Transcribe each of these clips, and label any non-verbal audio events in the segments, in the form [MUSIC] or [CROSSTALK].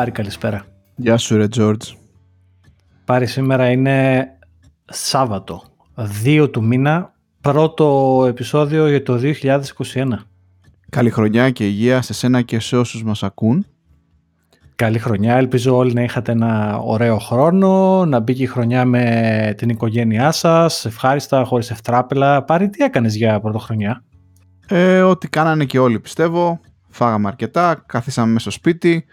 Πάρη καλησπέρα. Γεια σου ρε Τζόρτζ. Πάρη σήμερα είναι Σάββατο, 2 του μήνα, πρώτο επεισόδιο για το 2021. Καλή χρονιά και υγεία σε σένα και σε όσους μας ακούν. Καλή χρονιά, ελπίζω όλοι να είχατε ένα ωραίο χρόνο, να μπήκε η χρονιά με την οικογένειά σας, ευχάριστα, χωρίς ευτράπελα. Πάρη, τι έκανες για πρωτοχρονιά; Ε, ό,τι κάνανε και όλοι πιστεύω. Φάγαμε αρκετά, καθίσαμε μέσα στο σπίτι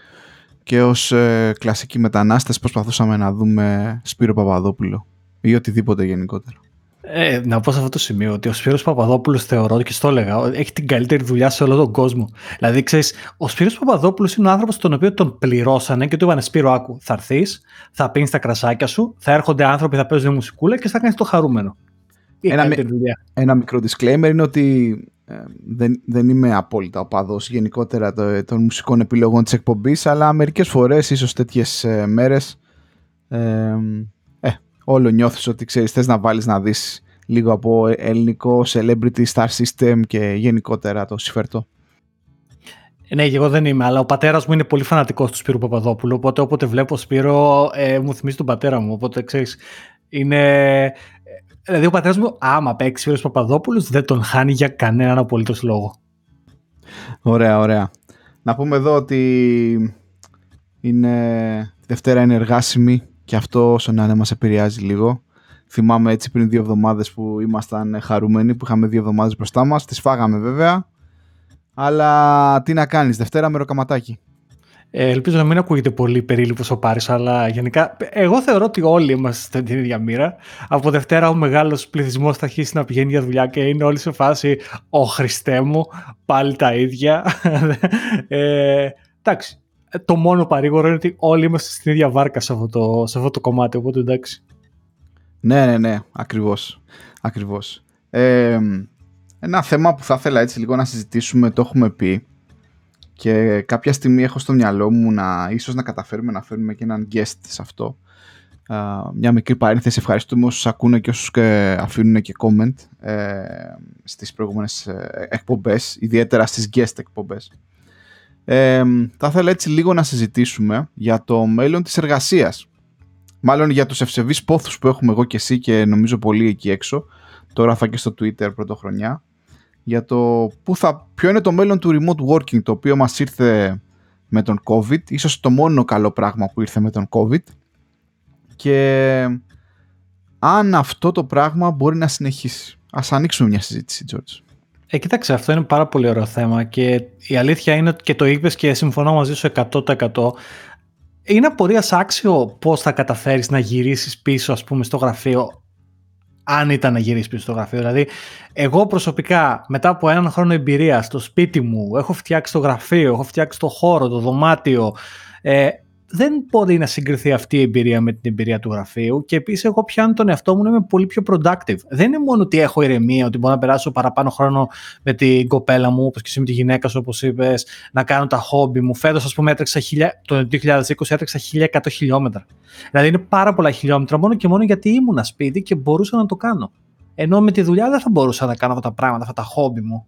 και ως ε, κλασικοί μετανάστες προσπαθούσαμε να δούμε Σπύρο Παπαδόπουλο ή οτιδήποτε γενικότερα. Ε, να πω σε αυτό το σημείο ότι ο Σπύρος Παπαδόπουλος θεωρώ και στο έλεγα έχει την καλύτερη δουλειά σε όλο τον κόσμο. Δηλαδή, ξέρεις, ο Σπύρος Παπαδόπουλος είναι ο άνθρωπος τον οποίο τον πληρώσανε και του είπανε Σπύρο, άκου, θα έρθεις, θα πίνεις τα κρασάκια σου, θα έρχονται άνθρωποι, θα παίζουν μουσικούλα και θα κάνεις το χαρούμενο. Ένα, ένα μικρό disclaimer είναι ότι ε, δεν, δεν είμαι απόλυτα οπαδός γενικότερα των μουσικών επιλογών της εκπομπής αλλά μερικές φορές ίσως τέτοιες ε, μέρες ε, ε, όλο νιώθεις ότι ξέρεις θες να βάλεις να δεις λίγο από ελληνικό celebrity star system και γενικότερα το συμφέρτο. Ναι, και εγώ δεν είμαι, αλλά ο πατέρας μου είναι πολύ φανατικός του Σπύρου Παπαδόπουλου. Οπότε όποτε βλέπω Σπύρο, ε, μου θυμίζει τον πατέρα μου. Οπότε ξέρεις, είναι Δηλαδή ο πατέρας μου, άμα παίξει ο Παπαδόπουλος, δεν τον χάνει για κανέναν απολύτως λόγο. Ωραία, ωραία. Να πούμε εδώ ότι είναι Δευτέρα είναι εργάσιμη και αυτό όσο να είναι μας επηρεάζει λίγο. Θυμάμαι έτσι πριν δύο εβδομάδες που ήμασταν χαρούμενοι, που είχαμε δύο εβδομάδες μπροστά μας. Τις φάγαμε βέβαια. Αλλά τι να κάνεις, Δευτέρα με ροκαματάκι. Ε, ελπίζω να μην ακούγεται πολύ περίληπο ο Πάρης, αλλά γενικά εγώ θεωρώ ότι όλοι είμαστε στην ίδια μοίρα. Από Δευτέρα ο μεγάλος πληθυσμός θα αρχίσει να πηγαίνει για δουλειά και είναι όλοι σε φάση «Ω Χριστέ μου, πάλι τα ίδια». [LAUGHS] ε, εντάξει, το μόνο παρήγορο είναι ότι όλοι είμαστε στην ίδια βάρκα σε αυτό το, σε αυτό το κομμάτι, οπότε εντάξει. Ναι, ναι, ναι, ακριβώς. ακριβώς. Ε, ένα θέμα που θα ήθελα έτσι λίγο να συζητήσουμε, το έχουμε πει, και κάποια στιγμή έχω στο μυαλό μου να ίσως να καταφέρουμε να φέρουμε και έναν guest σε αυτό. μια μικρή παρένθεση, ευχαριστούμε όσους ακούνε και όσους και αφήνουν και comment ε, στις προηγούμενες ε, εκπομπές, ιδιαίτερα στις guest εκπομπές. Ε, θα ήθελα έτσι λίγο να συζητήσουμε για το μέλλον της εργασίας. Μάλλον για τους ευσεβείς πόθους που έχουμε εγώ και εσύ και νομίζω πολύ εκεί έξω. Τώρα θα και στο Twitter πρωτοχρονιά για το που θα, ποιο είναι το μέλλον του remote working το οποίο μας ήρθε με τον COVID, ίσως το μόνο καλό πράγμα που ήρθε με τον COVID και αν αυτό το πράγμα μπορεί να συνεχίσει. Ας ανοίξουμε μια συζήτηση, George. Ε, κοίταξε, αυτό είναι πάρα πολύ ωραίο θέμα και η αλήθεια είναι ότι και το είπες και συμφωνώ μαζί σου 100% είναι απορίας άξιο πώς θα καταφέρεις να γυρίσεις πίσω ας πούμε στο γραφείο αν ήταν να γυρίσει πίσω στο γραφείο. Δηλαδή, εγώ προσωπικά μετά από έναν χρόνο εμπειρίας στο σπίτι μου, έχω φτιάξει το γραφείο, έχω φτιάξει το χώρο, το δωμάτιο. Ε, δεν μπορεί να συγκριθεί αυτή η εμπειρία με την εμπειρία του γραφείου και επίσης εγώ πιάνω τον εαυτό μου να είμαι πολύ πιο productive. Δεν είναι μόνο ότι έχω ηρεμία, ότι μπορώ να περάσω παραπάνω χρόνο με την κοπέλα μου, όπως και εσύ με τη γυναίκα σου, όπως είπες, να κάνω τα χόμπι μου. Φέτος, ας πούμε, έτρεξα το 2020 έτρεξα 1100 χιλιόμετρα. Δηλαδή είναι πάρα πολλά χιλιόμετρα μόνο και μόνο γιατί ήμουν σπίτι και μπορούσα να το κάνω. Ενώ με τη δουλειά δεν θα μπορούσα να κάνω αυτά τα πράγματα, αυτά τα χόμπι μου.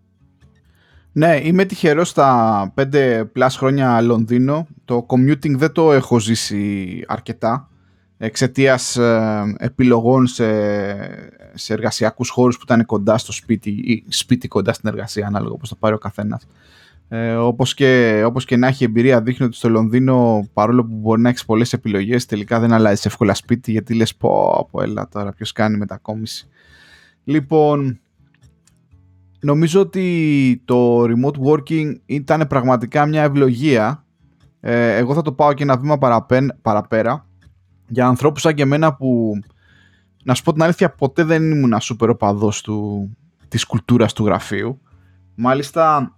Ναι, είμαι τυχερός στα 5 πλάς χρόνια Λονδίνο. Το commuting δεν το έχω ζήσει αρκετά εξαιτίας ε, επιλογών σε, σε εργασιακούς χώρους που ήταν κοντά στο σπίτι ή σπίτι κοντά στην εργασία, ανάλογα όπως το πάρει ο καθένας. Ε, όπως, και, όπως και να έχει εμπειρία δείχνει ότι στο Λονδίνο παρόλο που μπορεί να έχεις πολλές επιλογές, τελικά δεν αλλάζεις εύκολα σπίτι γιατί λες πω από έλα τώρα ποιος κάνει μετακόμιση λοιπόν νομίζω ότι το remote working ήταν πραγματικά μια ευλογία. Ε, εγώ θα το πάω και ένα βήμα παραπέρα για ανθρώπους σαν και εμένα που να σου πω την αλήθεια ποτέ δεν ήμουν σούπερ οπαδός του, της κουλτούρας του γραφείου. Μάλιστα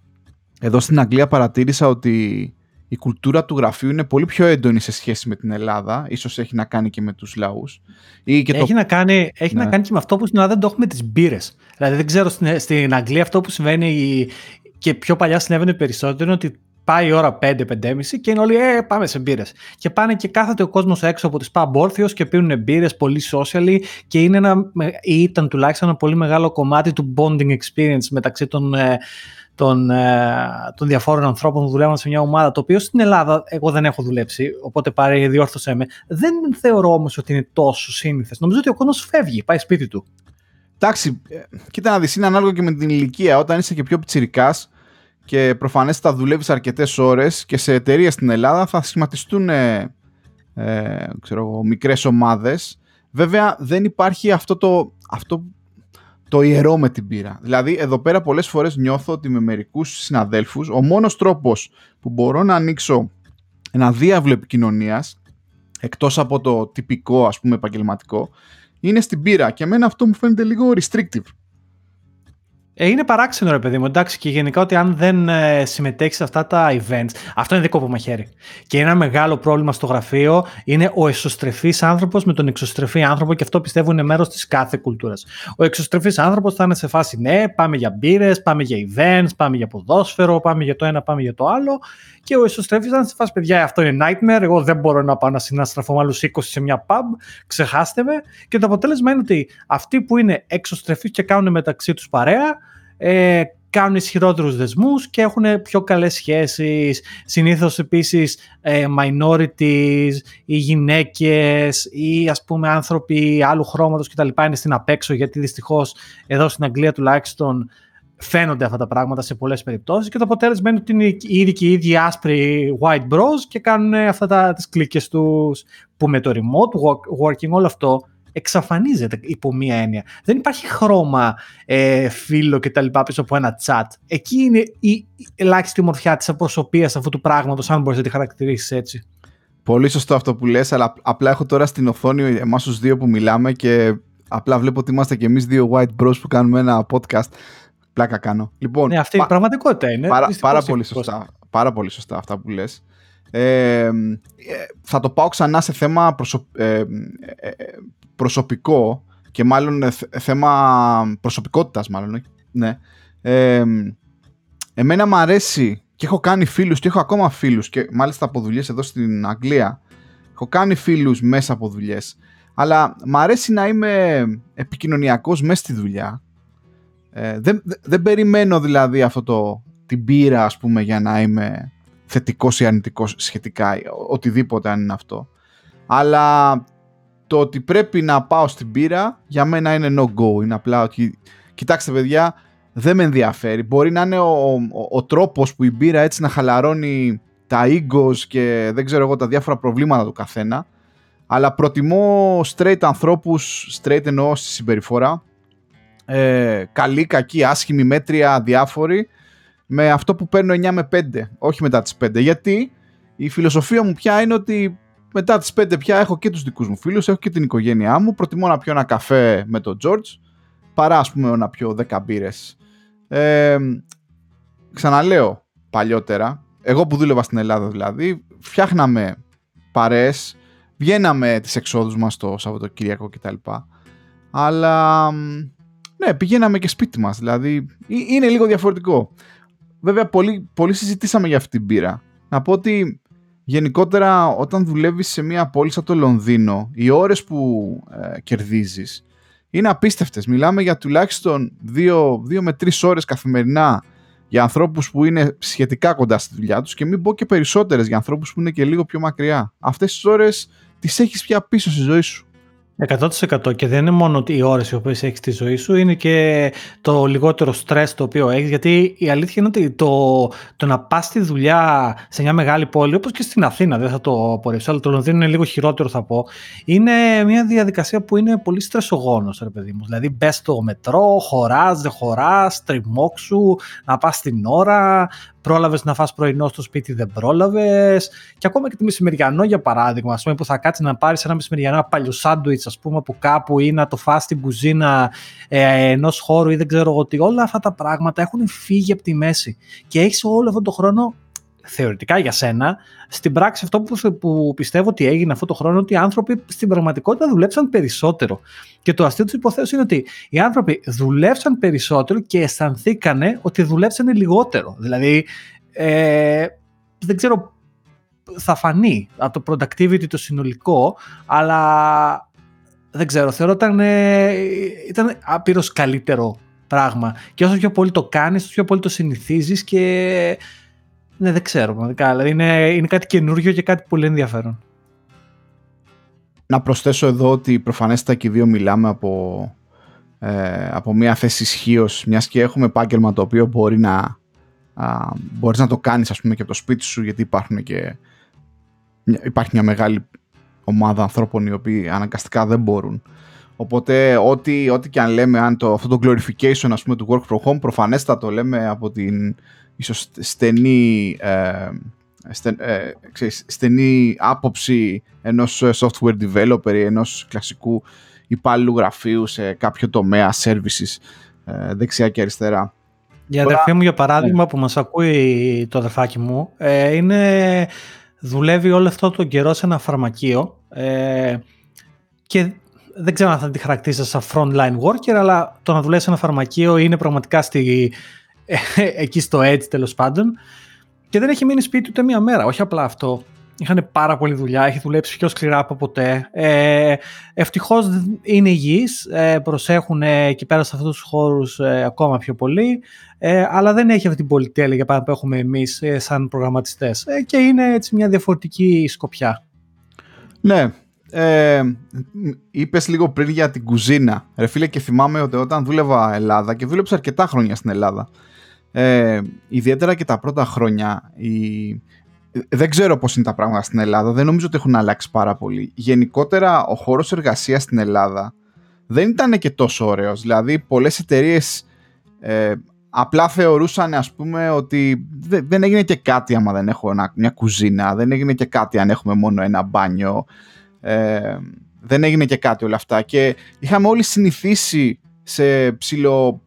εδώ στην Αγγλία παρατήρησα ότι η κουλτούρα του γραφείου είναι πολύ πιο έντονη σε σχέση με την Ελλάδα. Ίσως έχει να κάνει και με τους λαούς. Ή και έχει το... να, κάνει, έχει να ναι. κάνει και με αυτό που στην Ελλάδα δεν το έχουμε τις μπύρες. Δηλαδή δεν ξέρω στην, στην Αγγλία αυτό που συμβαίνει και πιο παλιά συνέβαινε περισσότερο είναι ότι πάει η ώρα 5-5.30 και είναι όλοι ε, πάμε σε μπύρες. Και πάνε και κάθεται ο κόσμος έξω από τις pub όρθιος και πίνουν μπύρες πολύ socially και είναι ένα, ή ήταν τουλάχιστον ένα πολύ μεγάλο κομμάτι του bonding experience μεταξύ των, ε, των, ε, των διαφόρων ανθρώπων που δουλεύουν σε μια ομάδα. Το οποίο στην Ελλάδα εγώ δεν έχω δουλέψει, οπότε πάρε διόρθωσέ με. Δεν θεωρώ όμως ότι είναι τόσο σύνηθες. Νομίζω ότι ο κόσμος φεύγει, πάει σπίτι του. Εντάξει, ε, κοίτα να δεις, είναι ανάλογο και με την ηλικία. Όταν είσαι και πιο πιτσιρικάς, και προφανέστατα δουλεύεις αρκετές ώρες και σε εταιρείες στην Ελλάδα θα σχηματιστούν ε, ε, ξέρω, μικρές ομάδες. Βέβαια δεν υπάρχει αυτό το, αυτό το ιερό με την πύρα. Δηλαδή εδώ πέρα πολλές φορές νιώθω ότι με μερικούς συναδέλφους ο μόνος τρόπος που μπορώ να ανοίξω ένα διάβλο επικοινωνίας, εκτός από το τυπικό ας πούμε επαγγελματικό είναι στην πύρα και εμένα αυτό μου φαίνεται λίγο restrictive. Ε, είναι παράξενο ρε παιδί μου, εντάξει και γενικά ότι αν δεν ε, συμμετέχεις σε αυτά τα events, αυτό είναι δικό μου μαχαίρι. Και ένα μεγάλο πρόβλημα στο γραφείο είναι ο εσωστρεφή άνθρωπος με τον εξωστρεφή άνθρωπο και αυτό πιστεύω είναι μέρος της κάθε κουλτούρας. Ο εξωστρεφής άνθρωπος θα είναι σε φάση ναι, πάμε για μπύρες, πάμε για events, πάμε για ποδόσφαιρο, πάμε για το ένα, πάμε για το άλλο. Και ο εσωστρεφή θα είναι σε φάση παιδιά, αυτό είναι nightmare. Εγώ δεν μπορώ να πάω να συναστραφώ με άλλους 20 σε μια pub, ξεχάστε με. Και το αποτέλεσμα είναι ότι αυτοί που είναι εξωστρεφείς και κάνουν μεταξύ τους παρέα, ε, κάνουν ισχυρότερους δεσμούς και έχουν πιο καλές σχέσεις. Συνήθως επίσης ε, minorities ή γυναίκες ή ας πούμε άνθρωποι άλλου χρώματος κτλ. είναι στην απέξω γιατί δυστυχώς εδώ στην Αγγλία τουλάχιστον φαίνονται αυτά τα πράγματα σε πολλές περιπτώσεις και το αποτέλεσμα είναι ότι είναι ήδη και οι ίδιοι άσπροι white bros και κάνουν αυτά τα, τις κλίκες τους που με το remote working όλο αυτό εξαφανίζεται υπό μία έννοια. Δεν υπάρχει χρώμα, ε, φίλο και τα λοιπά πίσω από ένα chat. Εκεί είναι η ελάχιστη ομορφιά της απροσωπείας αυτού του πράγματος, αν μπορείς να τη χαρακτηρίσεις έτσι. Πολύ σωστό αυτό που λες, αλλά απλά έχω τώρα στην οθόνη εμάς τους δύο που μιλάμε και απλά βλέπω ότι είμαστε και εμείς δύο white bros που κάνουμε ένα podcast. Πλάκα κάνω. Λοιπόν, ναι, αυτή η πραγματικότητα είναι. Πάρα, πάρα πολύ σωστά, πάρα πολύ σωστά αυτά που λες. Ε, θα το πάω ξανά σε θέμα προσω... ε, ε, προσωπικό και μάλλον θέμα προσωπικότητας μάλλον, ναι. εμένα μου αρέσει και έχω κάνει φίλους και έχω ακόμα φίλους και μάλιστα από δουλειές εδώ στην Αγγλία έχω κάνει φίλους μέσα από δουλειές αλλά μου αρέσει να είμαι επικοινωνιακός μέσα στη δουλειά ε, δεν, δεν περιμένω δηλαδή αυτό το την πείρα ας πούμε για να είμαι θετικός ή αρνητικός σχετικά οτιδήποτε αν είναι αυτό αλλά το ότι πρέπει να πάω στην πύρα για μένα είναι no go. Είναι απλά ότι, κοιτάξτε παιδιά, δεν με ενδιαφέρει. Μπορεί να είναι ο, ο, ο τρόπος που η μπύρα έτσι να χαλαρώνει τα egos και δεν ξέρω εγώ τα διάφορα προβλήματα του καθένα. Αλλά προτιμώ straight ανθρώπους, straight εννοώ στη συμπεριφορά, ε, καλή, κακή, άσχημη, μέτρια, διάφοροι, με αυτό που παίρνω 9 με 5, όχι μετά τις 5. Γιατί η φιλοσοφία μου πια είναι ότι μετά τις 5 πια έχω και τους δικούς μου φίλους, έχω και την οικογένειά μου. Προτιμώ να πιω ένα καφέ με τον George παρά ας πούμε να πιω 10 μπύρες. Ε, ξαναλέω παλιότερα, εγώ που δούλευα στην Ελλάδα δηλαδή, φτιάχναμε παρέες, βγαίναμε τις εξόδους μας το Σαββατοκύριακο κτλ. Αλλά ναι, πηγαίναμε και σπίτι μας, δηλαδή είναι λίγο διαφορετικό. Βέβαια, πολύ, πολύ συζητήσαμε για αυτή την πύρα. Να πω ότι γενικότερα όταν δουλεύεις σε μια πόλη σαν το Λονδίνο, οι ώρες που ε, κερδίζεις είναι απίστευτες. Μιλάμε για τουλάχιστον 2, με 3 ώρες καθημερινά για ανθρώπους που είναι σχετικά κοντά στη δουλειά τους και μην πω και περισσότερες για ανθρώπους που είναι και λίγο πιο μακριά. Αυτές τις ώρες τις έχεις πια πίσω στη ζωή σου. 100% και δεν είναι μόνο οι ώρες οι οποίες έχεις στη ζωή σου, είναι και το λιγότερο στρες το οποίο έχεις, γιατί η αλήθεια είναι ότι το, το να πας στη δουλειά σε μια μεγάλη πόλη, όπως και στην Αθήνα, δεν θα το απορρίψω, αλλά το Λονδίνο είναι λίγο χειρότερο θα πω, είναι μια διαδικασία που είναι πολύ στρεσογόνος, ρε παιδί μου. Δηλαδή μπες στο μετρό, χωράς, δεν χωράς, τριμόξου, να πας στην ώρα, πρόλαβες να φας πρωινό στο σπίτι, δεν πρόλαβες. Και ακόμα και το μεσημεριανό, για παράδειγμα, ας πούμε, που θα κάτσεις να πάρεις ένα μεσημεριανό ένα παλιό σάντουιτς, ας πούμε, από κάπου ή να το φας στην κουζίνα ε, ενός χώρου ή δεν ξέρω εγώ τι. Όλα αυτά τα πράγματα έχουν φύγει από τη μέση. Και έχεις όλο αυτόν τον χρόνο θεωρητικά για σένα, στην πράξη αυτό που, που πιστεύω ότι έγινε αυτό το χρόνο, ότι οι άνθρωποι στην πραγματικότητα δουλέψαν περισσότερο. Και το αστείο της υποθέση είναι ότι οι άνθρωποι δουλέψαν περισσότερο και αισθανθήκανε ότι δουλέψαν λιγότερο. Δηλαδή, ε, δεν ξέρω, θα φανεί από το productivity το συνολικό, αλλά δεν ξέρω, θεωρώ ήταν, ε, ήταν άπειρος καλύτερο πράγμα. Και όσο πιο πολύ το κάνεις, όσο πιο πολύ το συνηθίζεις και ναι, δεν ξέρω πραγματικά. Δηλαδή είναι, είναι κάτι καινούργιο και κάτι πολύ ενδιαφέρον. Να προσθέσω εδώ ότι προφανέστατα και οι δύο μιλάμε από, ε, από μια θέση ισχύως, μιας και έχουμε επάγγελμα το οποίο μπορεί να, α, μπορείς να το κάνεις ας πούμε και από το σπίτι σου γιατί υπάρχουν και, υπάρχει μια μεγάλη ομάδα ανθρώπων οι οποίοι αναγκαστικά δεν μπορούν. Οπότε ό,τι, ό,τι και αν λέμε αν το, αυτό το glorification ας πούμε του work from home προφανέστατα το λέμε από την ίσως στενή, ε, ε, ξέρεις, στενή άποψη ενός software developer ή ενός κλασικού υπάλληλου γραφείου σε κάποιο τομέα services ε, δεξιά και αριστερά. Η αδερφή μου για παράδειγμα ναι. που μας ακούει το αδερφάκι μου ε, είναι, δουλεύει όλο αυτό το καιρό σε ένα φαρμακείο ε, και δεν ξέρω αν θα τη χαρακτηρίζεις σαν frontline worker αλλά το να δουλεύεις σε ένα φαρμακείο είναι πραγματικά στη, εκεί στο edge τέλος πάντων και δεν έχει μείνει σπίτι ούτε μία μέρα. Όχι απλά αυτό. Είχαν πάρα πολλή δουλειά, έχει δουλέψει πιο σκληρά από ποτέ. Ε, Ευτυχώς είναι υγιείς, ε, προσέχουν εκεί πέρα σε αυτούς τους χώρους ε, ακόμα πιο πολύ. Ε, αλλά δεν έχει αυτή την πολυτέλεια για πάντα που έχουμε εμείς ε, σαν προγραμματιστές. Ε, και είναι έτσι μια διαφορετική σκοπιά. Ναι. Ε, Είπες λίγο πριν για την κουζίνα. Ρε φίλε, και θυμάμαι ότι όταν δούλευα Ελλάδα και δούλεψα αρκετά χρόνια στην Ελλάδα ε, ιδιαίτερα και τα πρώτα χρόνια η... δεν ξέρω πώς είναι τα πράγματα στην Ελλάδα δεν νομίζω ότι έχουν αλλάξει πάρα πολύ. Γενικότερα ο χώρος εργασίας στην Ελλάδα δεν ήταν και τόσο ωραίος. Δηλαδή πολλές εταιρείες ε, απλά θεωρούσαν ας πούμε ότι δεν έγινε και κάτι άμα δεν έχω μια κουζίνα δεν έγινε και κάτι αν έχουμε μόνο ένα μπάνιο ε, δεν έγινε και κάτι όλα αυτά. Και είχαμε όλοι συνηθίσει σε ψηλο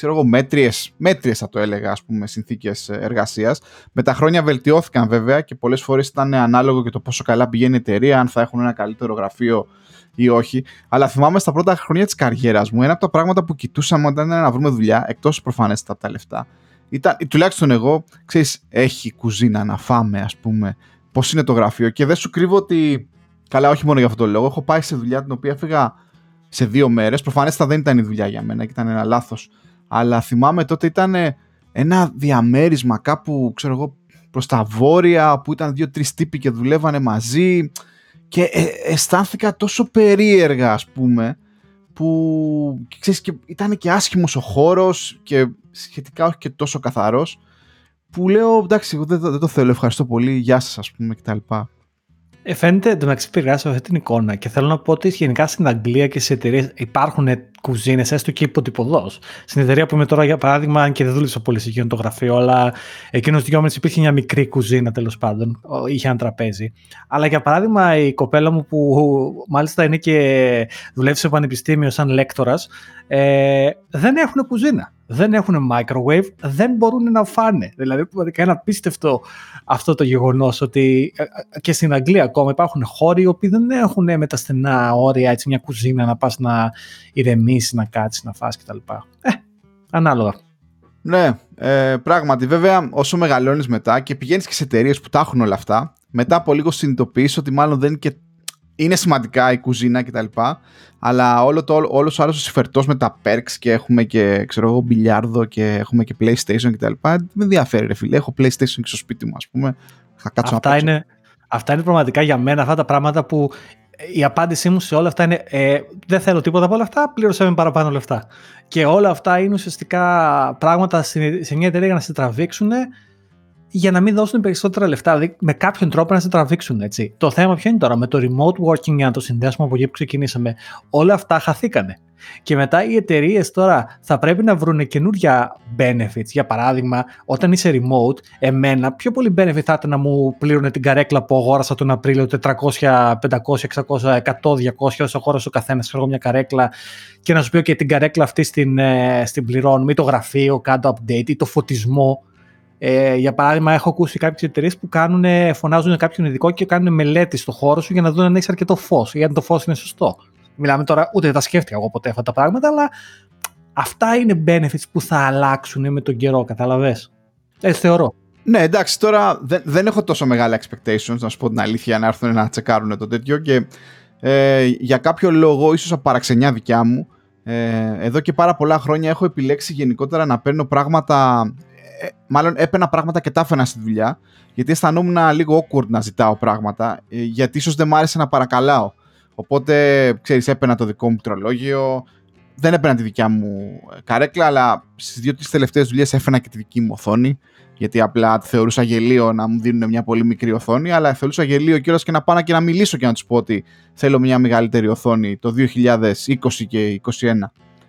ξέρω εγώ, μέτριες, μέτριες θα το έλεγα, ας πούμε, συνθήκες εργασίας. Με τα χρόνια βελτιώθηκαν βέβαια και πολλές φορές ήταν ανάλογο και το πόσο καλά πηγαίνει η εταιρεία, αν θα έχουν ένα καλύτερο γραφείο ή όχι. Αλλά θυμάμαι στα πρώτα χρόνια της καριέρας μου, ένα από τα πράγματα που κοιτούσαμε όταν ήταν να βρούμε δουλειά, εκτός προφανέστατα από τα λεφτά, ήταν, τουλάχιστον εγώ, ξέρεις, έχει κουζίνα να φάμε, ας πούμε, πώς είναι το γραφείο και δεν σου κρύβω ότι, καλά όχι μόνο για αυτόν τον λόγο, έχω πάει σε δουλειά την οποία έφυγα σε δύο μέρες, προφανέστατα δεν ήταν η δουλειά για μένα, ήταν ένα λάθος αλλά θυμάμαι τότε ήταν ένα διαμέρισμα κάπου, ξέρω εγώ, προς τα βόρεια που ήταν δύο-τρεις τύποι και δουλεύανε μαζί και ε, αισθάνθηκα τόσο περίεργα ας πούμε που ξέρεις, και ήταν και άσχημος ο χώρος και σχετικά όχι και τόσο καθαρός που λέω εντάξει εγώ δεν, δεν το θέλω ευχαριστώ πολύ γεια σας ας πούμε κτλ. Ε, φαίνεται εντωμεταξύ περιγράφει αυτή την εικόνα και θέλω να πω ότι γενικά στην Αγγλία και στις εταιρείες υπάρχουν κουζίνες, έστω και υποτυπωδό. Στην εταιρεία που είμαι τώρα, για παράδειγμα, αν και δεν δούλεψα πολύ σε εκείνο το γραφείο, αλλά εκείνος δύο μήνες υπήρχε μια μικρή κουζίνα τέλος πάντων. Είχε ένα τραπέζι. Αλλά για παράδειγμα, η κοπέλα μου που μάλιστα είναι και δουλεύει σε πανεπιστήμιο σαν λέκτορας, ε, δεν έχουν κουζίνα. Δεν έχουν microwave, δεν μπορούν να φάνε. Δηλαδή, είναι απίστευτο αυτό το γεγονός ότι ε, ε, και στην Αγγλία ακόμα υπάρχουν χώροι οι οποίοι δεν έχουν με τα στενά όρια έτσι, μια κουζίνα να πας να ηρεμήσει, να κάτσει, να φας κτλ. Ε, ανάλογα. Ναι, ε, πράγματι. Βέβαια, όσο μεγαλώνεις μετά και πηγαίνεις και σε εταιρείες που τα έχουν όλα αυτά, μετά από λίγο συνειδητοποιείς ότι μάλλον δεν είναι και είναι σημαντικά η κουζίνα κτλ. Αλλά όλο το, όλος ο άλλος ο συμφερτός με τα perks και έχουμε και ξέρω εγώ μπιλιάρδο και έχουμε και PlayStation κτλ. Δεν με ενδιαφέρει ρε φίλε. Έχω PlayStation και στο σπίτι μου ας πούμε. Θα κάτσω αυτά, είναι, αυτά είναι πραγματικά για μένα αυτά τα πράγματα που η απάντησή μου σε όλα αυτά είναι ε, δεν θέλω τίποτα από όλα αυτά, πλήρωσα με παραπάνω λεφτά. Και όλα αυτά είναι ουσιαστικά πράγματα σε μια εταιρεία για να σε τραβήξουν για να μην δώσουν περισσότερα λεφτά. Δηλαδή με κάποιον τρόπο να σε τραβήξουν. Έτσι. Το θέμα ποιο είναι τώρα, με το remote working για να το συνδέσουμε από εκεί που ξεκινήσαμε. Όλα αυτά χαθήκανε. Και μετά οι εταιρείες τώρα θα πρέπει να βρουν καινούργια benefits. Για παράδειγμα, όταν είσαι remote, εμένα πιο πολύ benefit θα ήταν να μου πλήρωνε την καρέκλα που αγόρασα τον Απρίλιο 400, 500, 600, 100, 200, όσο χώρο ο καθένας, ξέρω μια καρέκλα και να σου πει και την καρέκλα αυτή στην, ε, στην πληρώνουμε ή το γραφείο, κάτω update ή το φωτισμό ε, για παράδειγμα, έχω ακούσει κάποιες εταιρείες που κάνουν, φωνάζουν κάποιον ειδικό και κάνουν μελέτη στο χώρο σου για να δουν αν έχει αρκετό φως ή αν το φως είναι σωστό. Μιλάμε τώρα, ούτε τα σκέφτηκα εγώ ποτέ αυτά τα πράγματα, αλλά αυτά είναι benefits που θα αλλάξουν με τον καιρό, καταλαβέ. Έτσι θεωρώ. Ναι, εντάξει, τώρα δεν, δεν έχω τόσο μεγάλα expectations, να σου πω την αλήθεια, να έρθουν να τσεκάρουν το τέτοιο και ε, για κάποιο λόγο, ίσως από παραξενιά δικιά μου, ε, εδώ και πάρα πολλά χρόνια έχω επιλέξει γενικότερα να παίρνω πράγματα, ε, μάλλον έπαιρνα πράγματα και τα έφερα στη δουλειά, γιατί αισθανόμουν λίγο awkward να ζητάω πράγματα, ε, γιατί ίσως δεν μ' άρεσε να παρακαλάω. Οπότε, ξέρεις, έπαιρνα το δικό μου πληκτρολόγιο, δεν έπαιρνα τη δικιά μου καρέκλα, αλλά στις δύο-τρεις τελευταίες δουλειές έφερα και τη δική μου οθόνη. Γιατί απλά θεωρούσα γελίο να μου δίνουν μια πολύ μικρή οθόνη, αλλά θεωρούσα γελίο κιόλας και να πάω και να μιλήσω και να τους πω ότι θέλω μια μεγαλύτερη οθόνη το 2020 και 2021.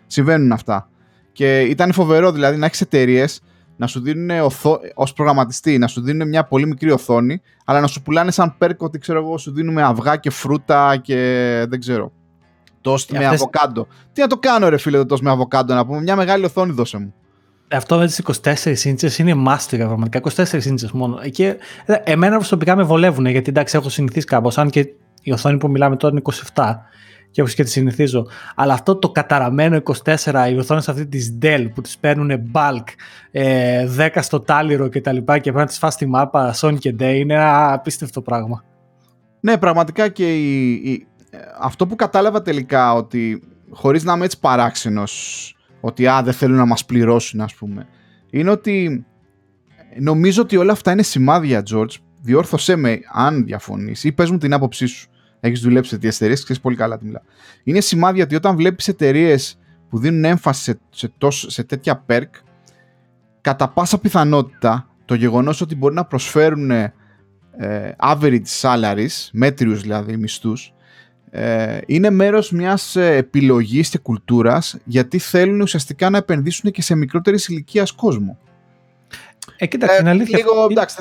Συμβαίνουν αυτά. Και ήταν φοβερό δηλαδή να έχεις εταιρείες να σου δίνουν ως προγραμματιστή, να σου δίνουν μια πολύ μικρή οθόνη, αλλά να σου πουλάνε σαν πέρκο ότι ξέρω εγώ, σου δίνουμε αυγά και φρούτα και δεν ξέρω. Τόστ με αβοκάντο. Τι να το κάνω, ρε φίλε, το τόστ με αβοκάντο, να πούμε. Μια μεγάλη οθόνη δώσε μου. Αυτό με τις 24 ίντσες είναι μάστιγα πραγματικά. 24 ίντσες μόνο. Και ε, εμένα προσωπικά με βολεύουν γιατί εντάξει έχω συνηθίσει κάπως. Αν και η οθόνη που μιλάμε τώρα είναι 27 και όπως και τη συνηθίζω. Αλλά αυτό το καταραμένο 24, οι οθόνες αυτή της Dell που τις παίρνουν bulk, ε, 10 στο τάλιρο κτλ. Και, και πρέπει να τις φας στη μάπα Sony και Day είναι ένα απίστευτο πράγμα. Ναι, πραγματικά και η, η, αυτό που κατάλαβα τελικά ότι χωρίς να είμαι έτσι παράξενος ότι α, δεν θέλουν να μας πληρώσουν ας πούμε είναι ότι νομίζω ότι όλα αυτά είναι σημάδια George διόρθωσέ με αν διαφωνείς ή πες μου την άποψή σου έχεις δουλέψει σε τέτοιες εταιρείες ξέρεις πολύ καλά τι μιλάω είναι σημάδια ότι όταν βλέπεις εταιρείες που δίνουν έμφαση σε, σε, σε τέτοια perk κατά πάσα πιθανότητα το γεγονός ότι μπορεί να προσφέρουν ε, average salaries, μέτριους δηλαδή μισθούς, ε, είναι μέρος μιας ε, επιλογής και κουλτούρας γιατί θέλουν ουσιαστικά να επενδύσουν και σε μικρότερης ηλικίας κόσμο. Ε, κοίταξε, είναι αλήθεια. Λίγο, εντάξει,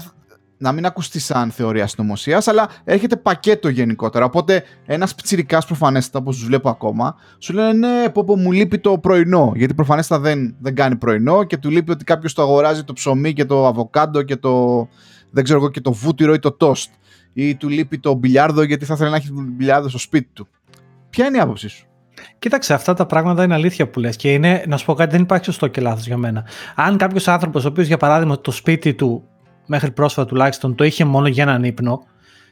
να μην ακουστεί σαν θεωρία συνωμοσίας, αλλά έρχεται πακέτο γενικότερα. Οπότε ένας πιτσυρικά προφανέστατα, όπως τους βλέπω ακόμα, σου λένε ναι, πω, πω μου λείπει το πρωινό. Γιατί προφανέστατα δεν, δεν κάνει πρωινό και του λείπει ότι κάποιος το αγοράζει το ψωμί και το αβοκάντο και το, δεν ξέρω εγώ, και το βούτυρο ή το τόστ ή του λείπει το μπιλιάρδο γιατί θα ήθελε να έχει μπιλιάρδο στο σπίτι του. Ποια είναι η άποψή σου; Κοίταξε, αυτά τα πράγματα είναι αλήθεια που λες και είναι, να σου πω κάτι, δεν υπάρχει σωστό και λάθος για μένα. Αν κάποιος άνθρωπος, ο οποίος για παράδειγμα το σπίτι του μέχρι πρόσφατα τουλάχιστον το είχε μόνο για έναν ύπνο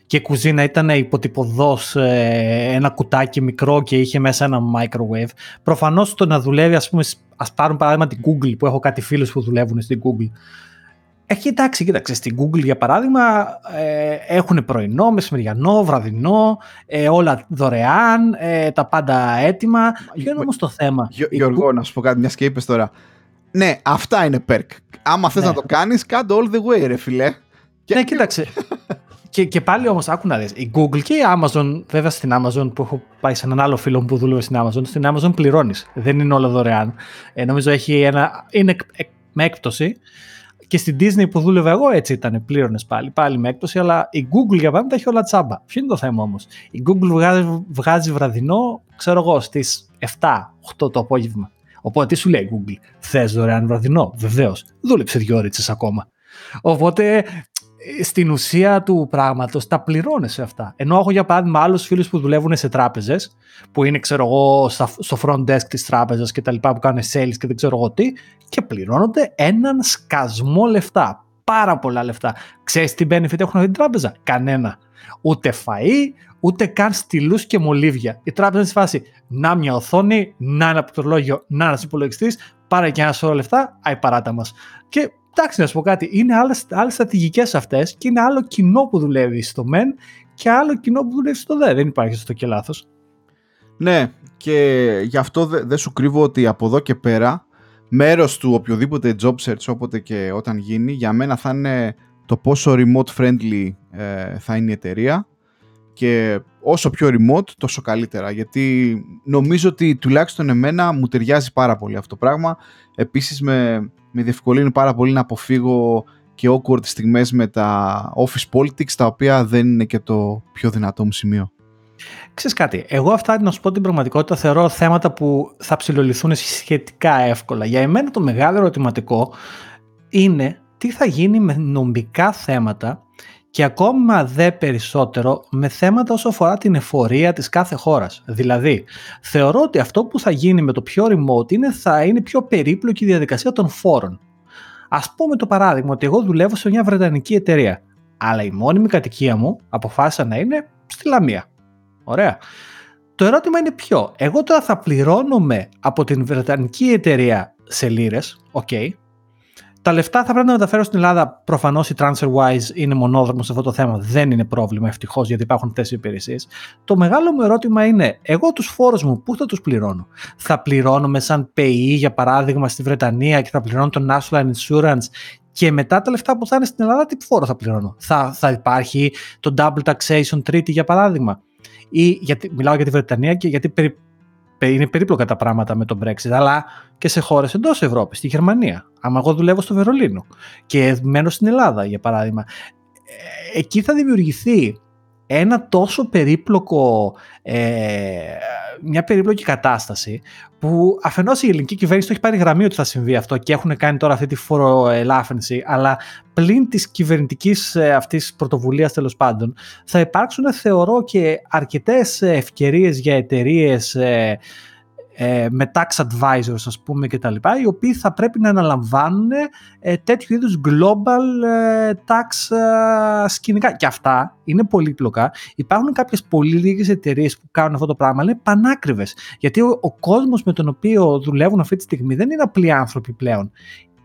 και η κουζίνα ήταν υποτυπωδός ε, ένα κουτάκι μικρό και είχε μέσα ένα microwave, προφανώς το να δουλεύει, ας πούμε, ας πάρουν παράδειγμα την Google που έχω κάτι φίλους που δουλεύουν στην Google έχει εντάξει, κοίταξε, στην Google για παράδειγμα ε, έχουν πρωινό, μεσημεριανό, βραδινό, ε, όλα δωρεάν, ε, τα πάντα έτοιμα. Ποιο είναι όμως το θέμα; Γιώργο, να σου πω κάτι, μιας και είπες τώρα. Ναι, αυτά είναι perk. Άμα θες ναι. να το κάνεις, κάτω all the way ρε φιλέ. Ναι, κοίταξε. και, και πάλι όμως άκου να δεις, η Google και η Amazon, βέβαια στην Amazon που έχω πάει σε έναν άλλο φίλο που δούλευε στην Amazon, στην Amazon πληρώνεις, δεν είναι όλα δωρεάν. Ε, νομίζω έχει ένα, είναι με έκπτωση, και στην Disney που δούλευα εγώ έτσι ήταν, πλήρωνες πάλι, πάλι με έκπτωση, αλλά η Google για παράδειγμα έχει όλα τσάμπα. Ποιο είναι το θέμα όμως; Η Google βγάζει, βγάζει βραδινό, ξέρω εγώ, στις 7-8 το απόγευμα. Οπότε τι σου λέει η Google, θες δωρεάν βραδινό, βεβαίως. Δούλεψε δύο ώρες ακόμα. Οπότε στην ουσία του πράγματος τα πληρώνεσαι αυτά. Ενώ έχω για παράδειγμα άλλους φίλους που δουλεύουν σε τράπεζες, που είναι ξέρω εγώ στο front desk της τράπεζας και τα λοιπά που κάνουν sales και δεν ξέρω εγώ τι, και πληρώνονται έναν σκασμό λεφτά. Πάρα πολλά λεφτά. Ξέρεις τι benefit έχουν αυτή την τράπεζα; Κανένα. Ούτε φαΐ, ούτε καν στυλούς και μολύβια. Η τράπεζα είναι στη φάση να μια οθόνη, να ένα πληκτρολόγιο, να ένας υπολογιστής, πάρε και ένα σώρο λεφτά, αϊ παράτα μας. Και εντάξει να σου πω κάτι, είναι άλλες, άλλες στρατηγικές αυτές και είναι άλλο κοινό που δουλεύει στο μεν και άλλο κοινό που δουλεύει στο δε. Δεν υπάρχει στο και λάθος. Ναι, και γι' αυτό δεν δε σου κρύβω ότι από εδώ και πέρα μέρος του οποιοδήποτε job search όποτε και όταν γίνει για μένα θα είναι το πόσο remote friendly ε, θα είναι η εταιρεία. Και όσο πιο remote τόσο καλύτερα. Γιατί νομίζω ότι τουλάχιστον εμένα μου ταιριάζει πάρα πολύ αυτό το πράγμα. Επίσης με, με διευκολύνει πάρα πολύ να αποφύγω και awkward στιγμές με τα office politics τα οποία δεν είναι και το πιο δυνατό μου σημείο. Ξέρεις κάτι, εγώ αυτά να σου πω την πραγματικότητα θεωρώ θέματα που θα ψηλοληθούν σχετικά εύκολα. Για εμένα το μεγάλο ερωτηματικό είναι τι θα γίνει με νομικά θέματα και ακόμα δε περισσότερο με θέματα όσο αφορά την εφορία της κάθε χώρας. Δηλαδή, θεωρώ ότι αυτό που θα γίνει με το πιο remote είναι, θα είναι πιο περίπλοκη η διαδικασία των φόρων. Ας πούμε το παράδειγμα ότι εγώ δουλεύω σε μια βρετανική εταιρεία, αλλά η μόνιμη κατοικία μου αποφάσισα να είναι στη Λαμία. Ωραία. Το ερώτημα είναι ποιο. Εγώ τώρα θα πληρώνομαι από την βρετανική εταιρεία σε λίρες, οκ, τα λεφτά θα πρέπει να μεταφέρω στην Ελλάδα. Προφανώς η TransferWise είναι μονόδρομος σε αυτό το θέμα. Δεν είναι πρόβλημα ευτυχώς γιατί υπάρχουν αυτές οι υπηρεσίες. Το μεγάλο μου ερώτημα είναι, εγώ τους φόρους μου πού θα τους πληρώνω; Θα πληρώνομαι σαν ΠΕΗ για παράδειγμα στη Βρετανία και θα πληρώνω το National Insurance και μετά τα λεφτά που θα είναι στην Ελλάδα, τι φόρο θα πληρώνω; Θα, θα υπάρχει το double taxation treaty για παράδειγμα; Ή γιατί, μιλάω για τη Βρετανία και γιατί περι, είναι περίπλοκα τα πράγματα με τον Brexit, αλλά και σε χώρες εντός Ευρώπης, στη Γερμανία. Άμα εγώ δουλεύω στο Βερολίνο και μένω στην Ελλάδα, για παράδειγμα, ε, εκεί θα δημιουργηθεί ένα τόσο περίπλοκο, ε, μια περίπλοκη κατάσταση που αφενός η ελληνική κυβέρνηση το έχει πάρει γραμμή ότι θα συμβεί αυτό και έχουν κάνει τώρα αυτή τη φοροελάφρυνση αλλά πλην της κυβερνητικής ε, αυτής πρωτοβουλίας τέλος πάντων θα υπάρξουν θεωρώ και αρκετές ευκαιρίες για εταιρείες ε, ε, με tax advisors ας πούμε και τα λοιπά, οι οποίοι θα πρέπει να αναλαμβάνουν ε, τέτοιου είδους global ε, tax ε, σκηνικά. Και αυτά είναι πολύπλοκα. Υπάρχουν κάποιες πολύ λίγες εταιρείες που κάνουν αυτό το πράγμα, αλλά είναι πανάκριβες. Γιατί ο, ο κόσμος με τον οποίο δουλεύουν αυτή τη στιγμή δεν είναι απλοί άνθρωποι πλέον.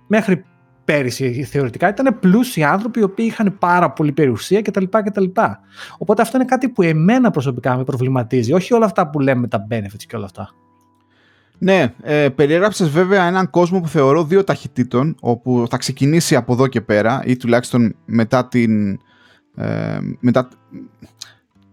Μέχρι πέρυσι θεωρητικά ήταν πλούσιοι άνθρωποι οι οποίοι είχαν πάρα πολύ περιουσία κτλ. κτλ. Οπότε αυτό είναι κάτι που εμένα προσωπικά με προβληματίζει, όχι όλα αυτά που λέμε τα benefits και όλα αυτά. Ναι, ε, περιέγραψες βέβαια έναν κόσμο που θεωρώ δύο ταχυτήτων, όπου θα ξεκινήσει από εδώ και πέρα, ή τουλάχιστον μετά την, ε, μετά,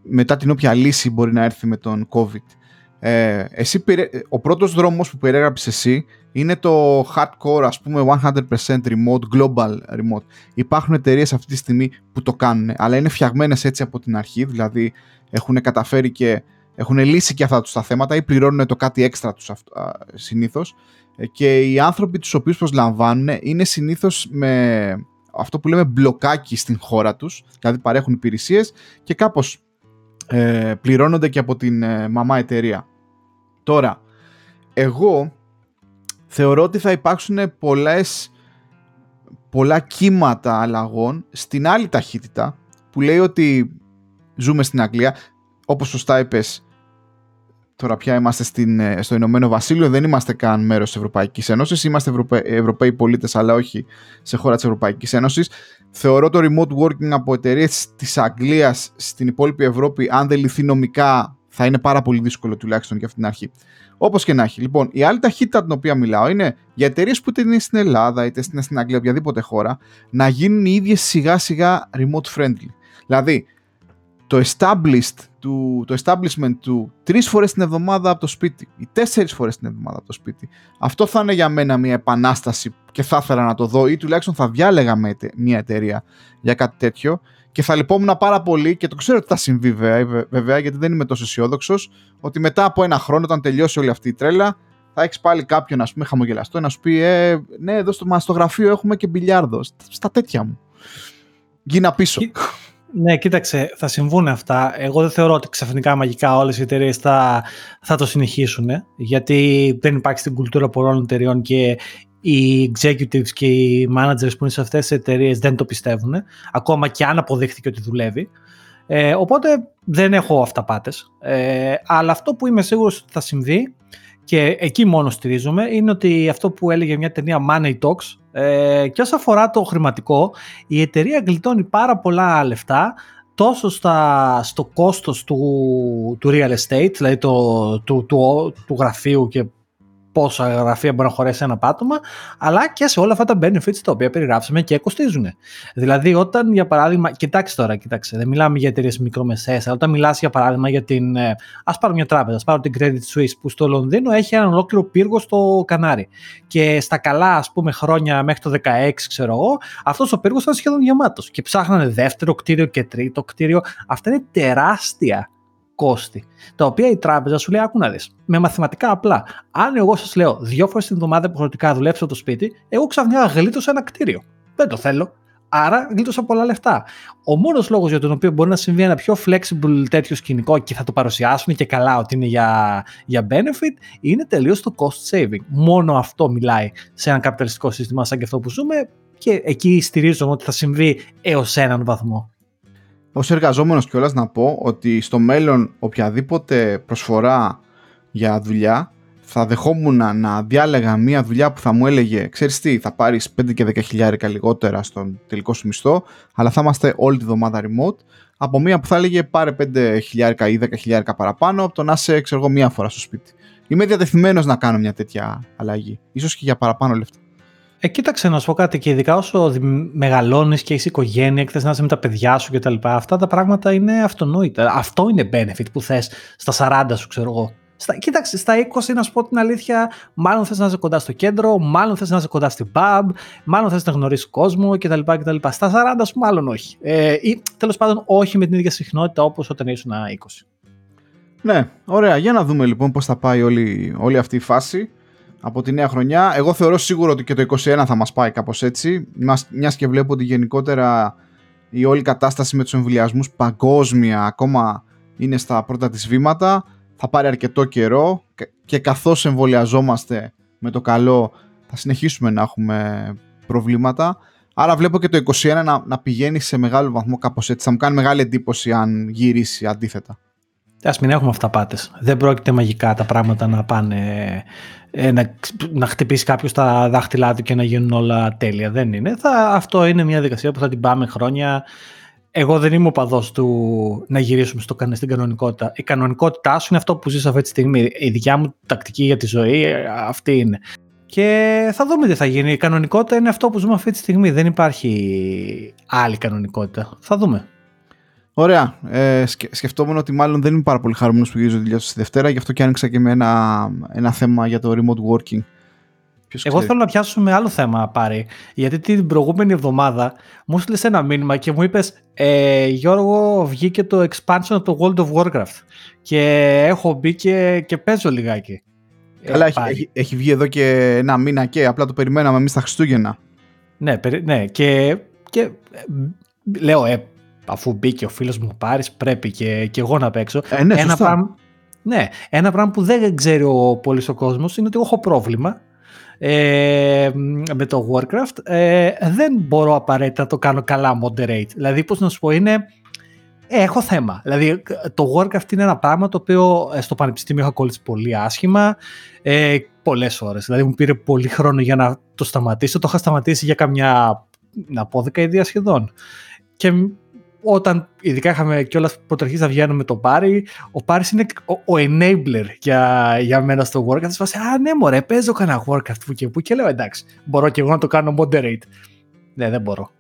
μετά την όποια λύση μπορεί να έρθει με τον COVID. Ε, εσύ, ο πρώτος δρόμος που περιέγραψες εσύ είναι το hardcore, ας πούμε, 100% remote, global remote. Υπάρχουν εταιρείες αυτή τη στιγμή που το κάνουν, αλλά είναι φτιαγμένες έτσι από την αρχή, δηλαδή έχουν καταφέρει και έχουν λύσει και αυτά τους τα θέματα ή πληρώνουν το κάτι έξτρα τους συνήθως ε, και οι άνθρωποι τους οποίους προσλαμβάνουν είναι συνήθως με αυτό που λέμε μπλοκάκι στην χώρα τους, δηλαδή παρέχουν υπηρεσίες και κάπως ε, πληρώνονται και από την ε, μαμά εταιρεία. Τώρα, εγώ θεωρώ ότι θα υπάρξουν πολλές, πολλά κύματα αλλαγών στην άλλη ταχύτητα που λέει ότι ζούμε στην Αγγλία, όπως σωστά είπες, Τώρα πια είμαστε στην, ε, στο Ηνωμένο Βασίλειο, δεν είμαστε καν μέρος της Ευρωπαϊκής Ένωσης. Είμαστε Ευρωπα... Ευρωπαίοι πολίτες, αλλά όχι σε χώρα της Ευρωπαϊκής Ένωσης. Θεωρώ το remote working από εταιρείες της Αγγλίας στην υπόλοιπη Ευρώπη, αν δεν λυθεί νομικά, θα είναι πάρα πολύ δύσκολο τουλάχιστον και αυτή την αρχή. Όπως και να έχει. Λοιπόν, η άλλη ταχύτητα την οποία μιλάω είναι για εταιρείες που είτε είναι στην Ελλάδα, είτε είναι στην Αγγλία, οποιαδήποτε χώρα, να γίνουν οι ίδιες σιγά σιγά remote friendly. Δηλαδή, το established του, το establishment του τρεις φορές την εβδομάδα από το σπίτι ή τέσσερις φορές την εβδομάδα από το σπίτι. Αυτό θα είναι για μένα μια επανάσταση και θα ήθελα να το δω ή τουλάχιστον θα διάλεγα με μια εταιρεία για κάτι τέτοιο και θα λυπόμουν πάρα πολύ και το ξέρω ότι θα συμβεί βέβαια, γιατί δεν είμαι τόσο αισιόδοξο ότι μετά από ένα χρόνο όταν τελειώσει όλη αυτή η τρέλα θα έχεις πάλι κάποιον ας πούμε χαμογελαστό να σου πει ε, ναι εδώ στο, στο γραφείο έχουμε και μπιλιάρδο στα τέτοια μου. Γίνα πίσω. Ναι, κοίταξε, θα συμβούν αυτά. Εγώ δεν θεωρώ ότι ξαφνικά μαγικά όλες οι εταιρείες θα, θα το συνεχίσουν, γιατί δεν υπάρχει στην κουλτούρα πολλών εταιρεών και οι executives και οι managers που είναι σε αυτές τις εταιρείες δεν το πιστεύουν, ακόμα και αν αποδείχθηκε ότι δουλεύει. Ε, οπότε δεν έχω αυταπάτες. Ε, αλλά αυτό που είμαι σίγουρος ότι θα συμβεί και εκεί μόνο στηρίζομαι είναι ότι αυτό που έλεγε μια ταινία Money Talks ε, και όσο αφορά το χρηματικό η εταιρεία γλιτώνει πάρα πολλά λεφτά τόσο στα, στο κόστος του, του real estate, δηλαδή το, του, του, του γραφείου και πόσα γραφεία μπορεί να χωρέσει ένα πάτωμα, αλλά και σε όλα αυτά τα benefits τα οποία περιγράψαμε και κοστίζουν. Δηλαδή, όταν για παράδειγμα, κοιτάξτε τώρα, κοιτάξτε, δεν μιλάμε για εταιρείες μικρομεσαίες, αλλά όταν μιλάς για παράδειγμα για την. Ε, Α πάρω μια τράπεζα, ας πάρω την Credit Suisse που στο Λονδίνο έχει έναν ολόκληρο πύργο στο Κανάρι. Και στα καλά, ας πούμε, χρόνια μέχρι το 16, ξέρω εγώ, αυτός ο πύργος ήταν σχεδόν γεμάτος. Και ψάχνανε δεύτερο κτίριο και τρίτο κτίριο. Αυτά είναι τεράστια κόστη. Τα οποία η τράπεζα σου λέει: Άκου να δεις. Με μαθηματικά απλά. Αν εγώ σας λέω δύο φορές την εβδομάδα υποχρεωτικά δουλέψω το σπίτι, εγώ ξαφνικά γλίτωσα ένα κτίριο. Δεν το θέλω. Άρα γλίτωσα πολλά λεφτά. Ο μόνος λόγος για τον οποίο μπορεί να συμβεί ένα πιο flexible τέτοιο σκηνικό και θα το παρουσιάσουν και καλά ότι είναι για, για benefit είναι τελείως το cost saving. Μόνο αυτό μιλάει σε ένα καπιταλιστικό σύστημα σαν και αυτό που ζούμε και εκεί στηρίζομαι ότι θα συμβεί έως έναν βαθμό. Ως εργαζόμενος κιόλας να πω ότι στο μέλλον οποιαδήποτε προσφορά για δουλειά θα δεχόμουν να διάλεγα μια δουλειά που θα μου έλεγε ξέρεις τι θα πάρεις 5 και 10 χιλιάρικα λιγότερα στον τελικό σου μισθό αλλά θα είμαστε όλη τη βδομάδα remote από μια που θα έλεγε πάρε 5 χιλιάρικα ή 10 χιλιάρικα παραπάνω από το να είσαι ξέρω εγώ μία φορά στο σπίτι. Είμαι διατεθειμένος να κάνω μια τέτοια αλλαγή. Ίσως και για παραπάνω λεφτά. Ε, κοίταξε να σου πω κάτι και ειδικά όσο μεγαλώνεις και έχεις οικογένεια και θε να είσαι με τα παιδιά σου κτλ. Αυτά τα πράγματα είναι αυτονόητα. Αυτό είναι benefit που θες στα 40 σου, ξέρω εγώ. Στα, κοίταξε, στα 20 να σου πω την αλήθεια, μάλλον θες να είσαι κοντά στο κέντρο, μάλλον θες να είσαι κοντά στην pub, μάλλον θες να γνωρίσεις κόσμο κτλ. κτλ. Στα 40 σου μάλλον όχι. Ε, ή τέλος πάντων όχι με την ίδια συχνότητα όπως όταν ήσουν 20. Ναι, ωραία. Για να δούμε λοιπόν πώς θα πάει όλη, όλη αυτή η φάση από τη νέα χρονιά. Εγώ θεωρώ σίγουρο ότι και το 21 θα μας πάει κάπως έτσι, μιας και βλέπω ότι γενικότερα η όλη κατάσταση με τους εμβολιασμούς παγκόσμια ακόμα είναι στα πρώτα της βήματα. Θα πάρει αρκετό καιρό και καθώς εμβολιαζόμαστε με το καλό θα συνεχίσουμε να έχουμε προβλήματα. Άρα βλέπω και το 21 να, να πηγαίνει σε μεγάλο βαθμό κάπως έτσι. Θα μου κάνει μεγάλη εντύπωση αν γυρίσει αντίθετα. Ας μην έχουμε αυταπάτες. Δεν πρόκειται μαγικά τα πράγματα να πάνε ε, να, να χτυπήσει κάποιος τα δάχτυλά του και να γίνουν όλα τέλεια. Δεν είναι. Θα, αυτό είναι μια δικασία που θα την πάμε χρόνια. Εγώ δεν είμαι ο παδός του να γυρίσουμε στο, στην κανονικότητα. Η κανονικότητά σου είναι αυτό που ζεις αυτή τη στιγμή. Η δικιά μου τακτική για τη ζωή ε, αυτή είναι. Και θα δούμε τι θα γίνει. Η κανονικότητα είναι αυτό που ζούμε αυτή τη στιγμή. Δεν υπάρχει άλλη κανονικότητα. Θα δούμε. Ωραία. Ε, σκεφτόμουν ότι μάλλον δεν είμαι πάρα πολύ χαρούμενος που γυρίζω δουλειά στη Δευτέρα, γι' αυτό και άνοιξα και με ένα, ένα θέμα για το remote working. Ποιος Εγώ θέλω να πιάσουμε άλλο θέμα πάρει. Γιατί την προηγούμενη εβδομάδα μου έστειλε ένα μήνυμα και μου είπες ε, Γιώργο, βγήκε το expansion από το World of Warcraft. Και έχω μπει και, και παίζω λιγάκι. Ε, Καλά, έχει, έχει, έχει, βγει εδώ και ένα μήνα και απλά το περιμέναμε εμείς τα Χριστούγεννα. Ναι, ναι και, και ε, λέω, ε, αφού μπήκε ο φίλος μου Πάρης πρέπει και, και εγώ να παίξω. Ε, ναι, ένα, πράγμα, ναι, ένα πράγμα που δεν ξέρει ο πολύς ο κόσμος είναι ότι έχω πρόβλημα ε, με το Warcraft. Ε, δεν μπορώ απαραίτητα να το κάνω καλά moderate. Δηλαδή, πώς να σου πω, είναι... Ε, έχω θέμα. Δηλαδή, το Warcraft είναι ένα πράγμα το οποίο ε, στο πανεπιστήμιο έχω κολλήσει πολύ άσχημα. Ε, πολλές ώρες. Δηλαδή, μου πήρε πολύ χρόνο για να το σταματήσω. Το είχα σταματήσει για καμιά, να πω, δεκαετία σχεδόν. Και όταν ειδικά είχαμε κιόλας πρωταρχή να βγαίνουμε με τον Πάρη, ο Πάρη είναι ο, ο, enabler για, για μένα στο Warcraft. Θα Α, ναι, μωρέ, παίζω κανένα Warcraft που και που. Και λέω εντάξει, μπορώ και εγώ να το κάνω moderate. Ναι, δεν μπορώ.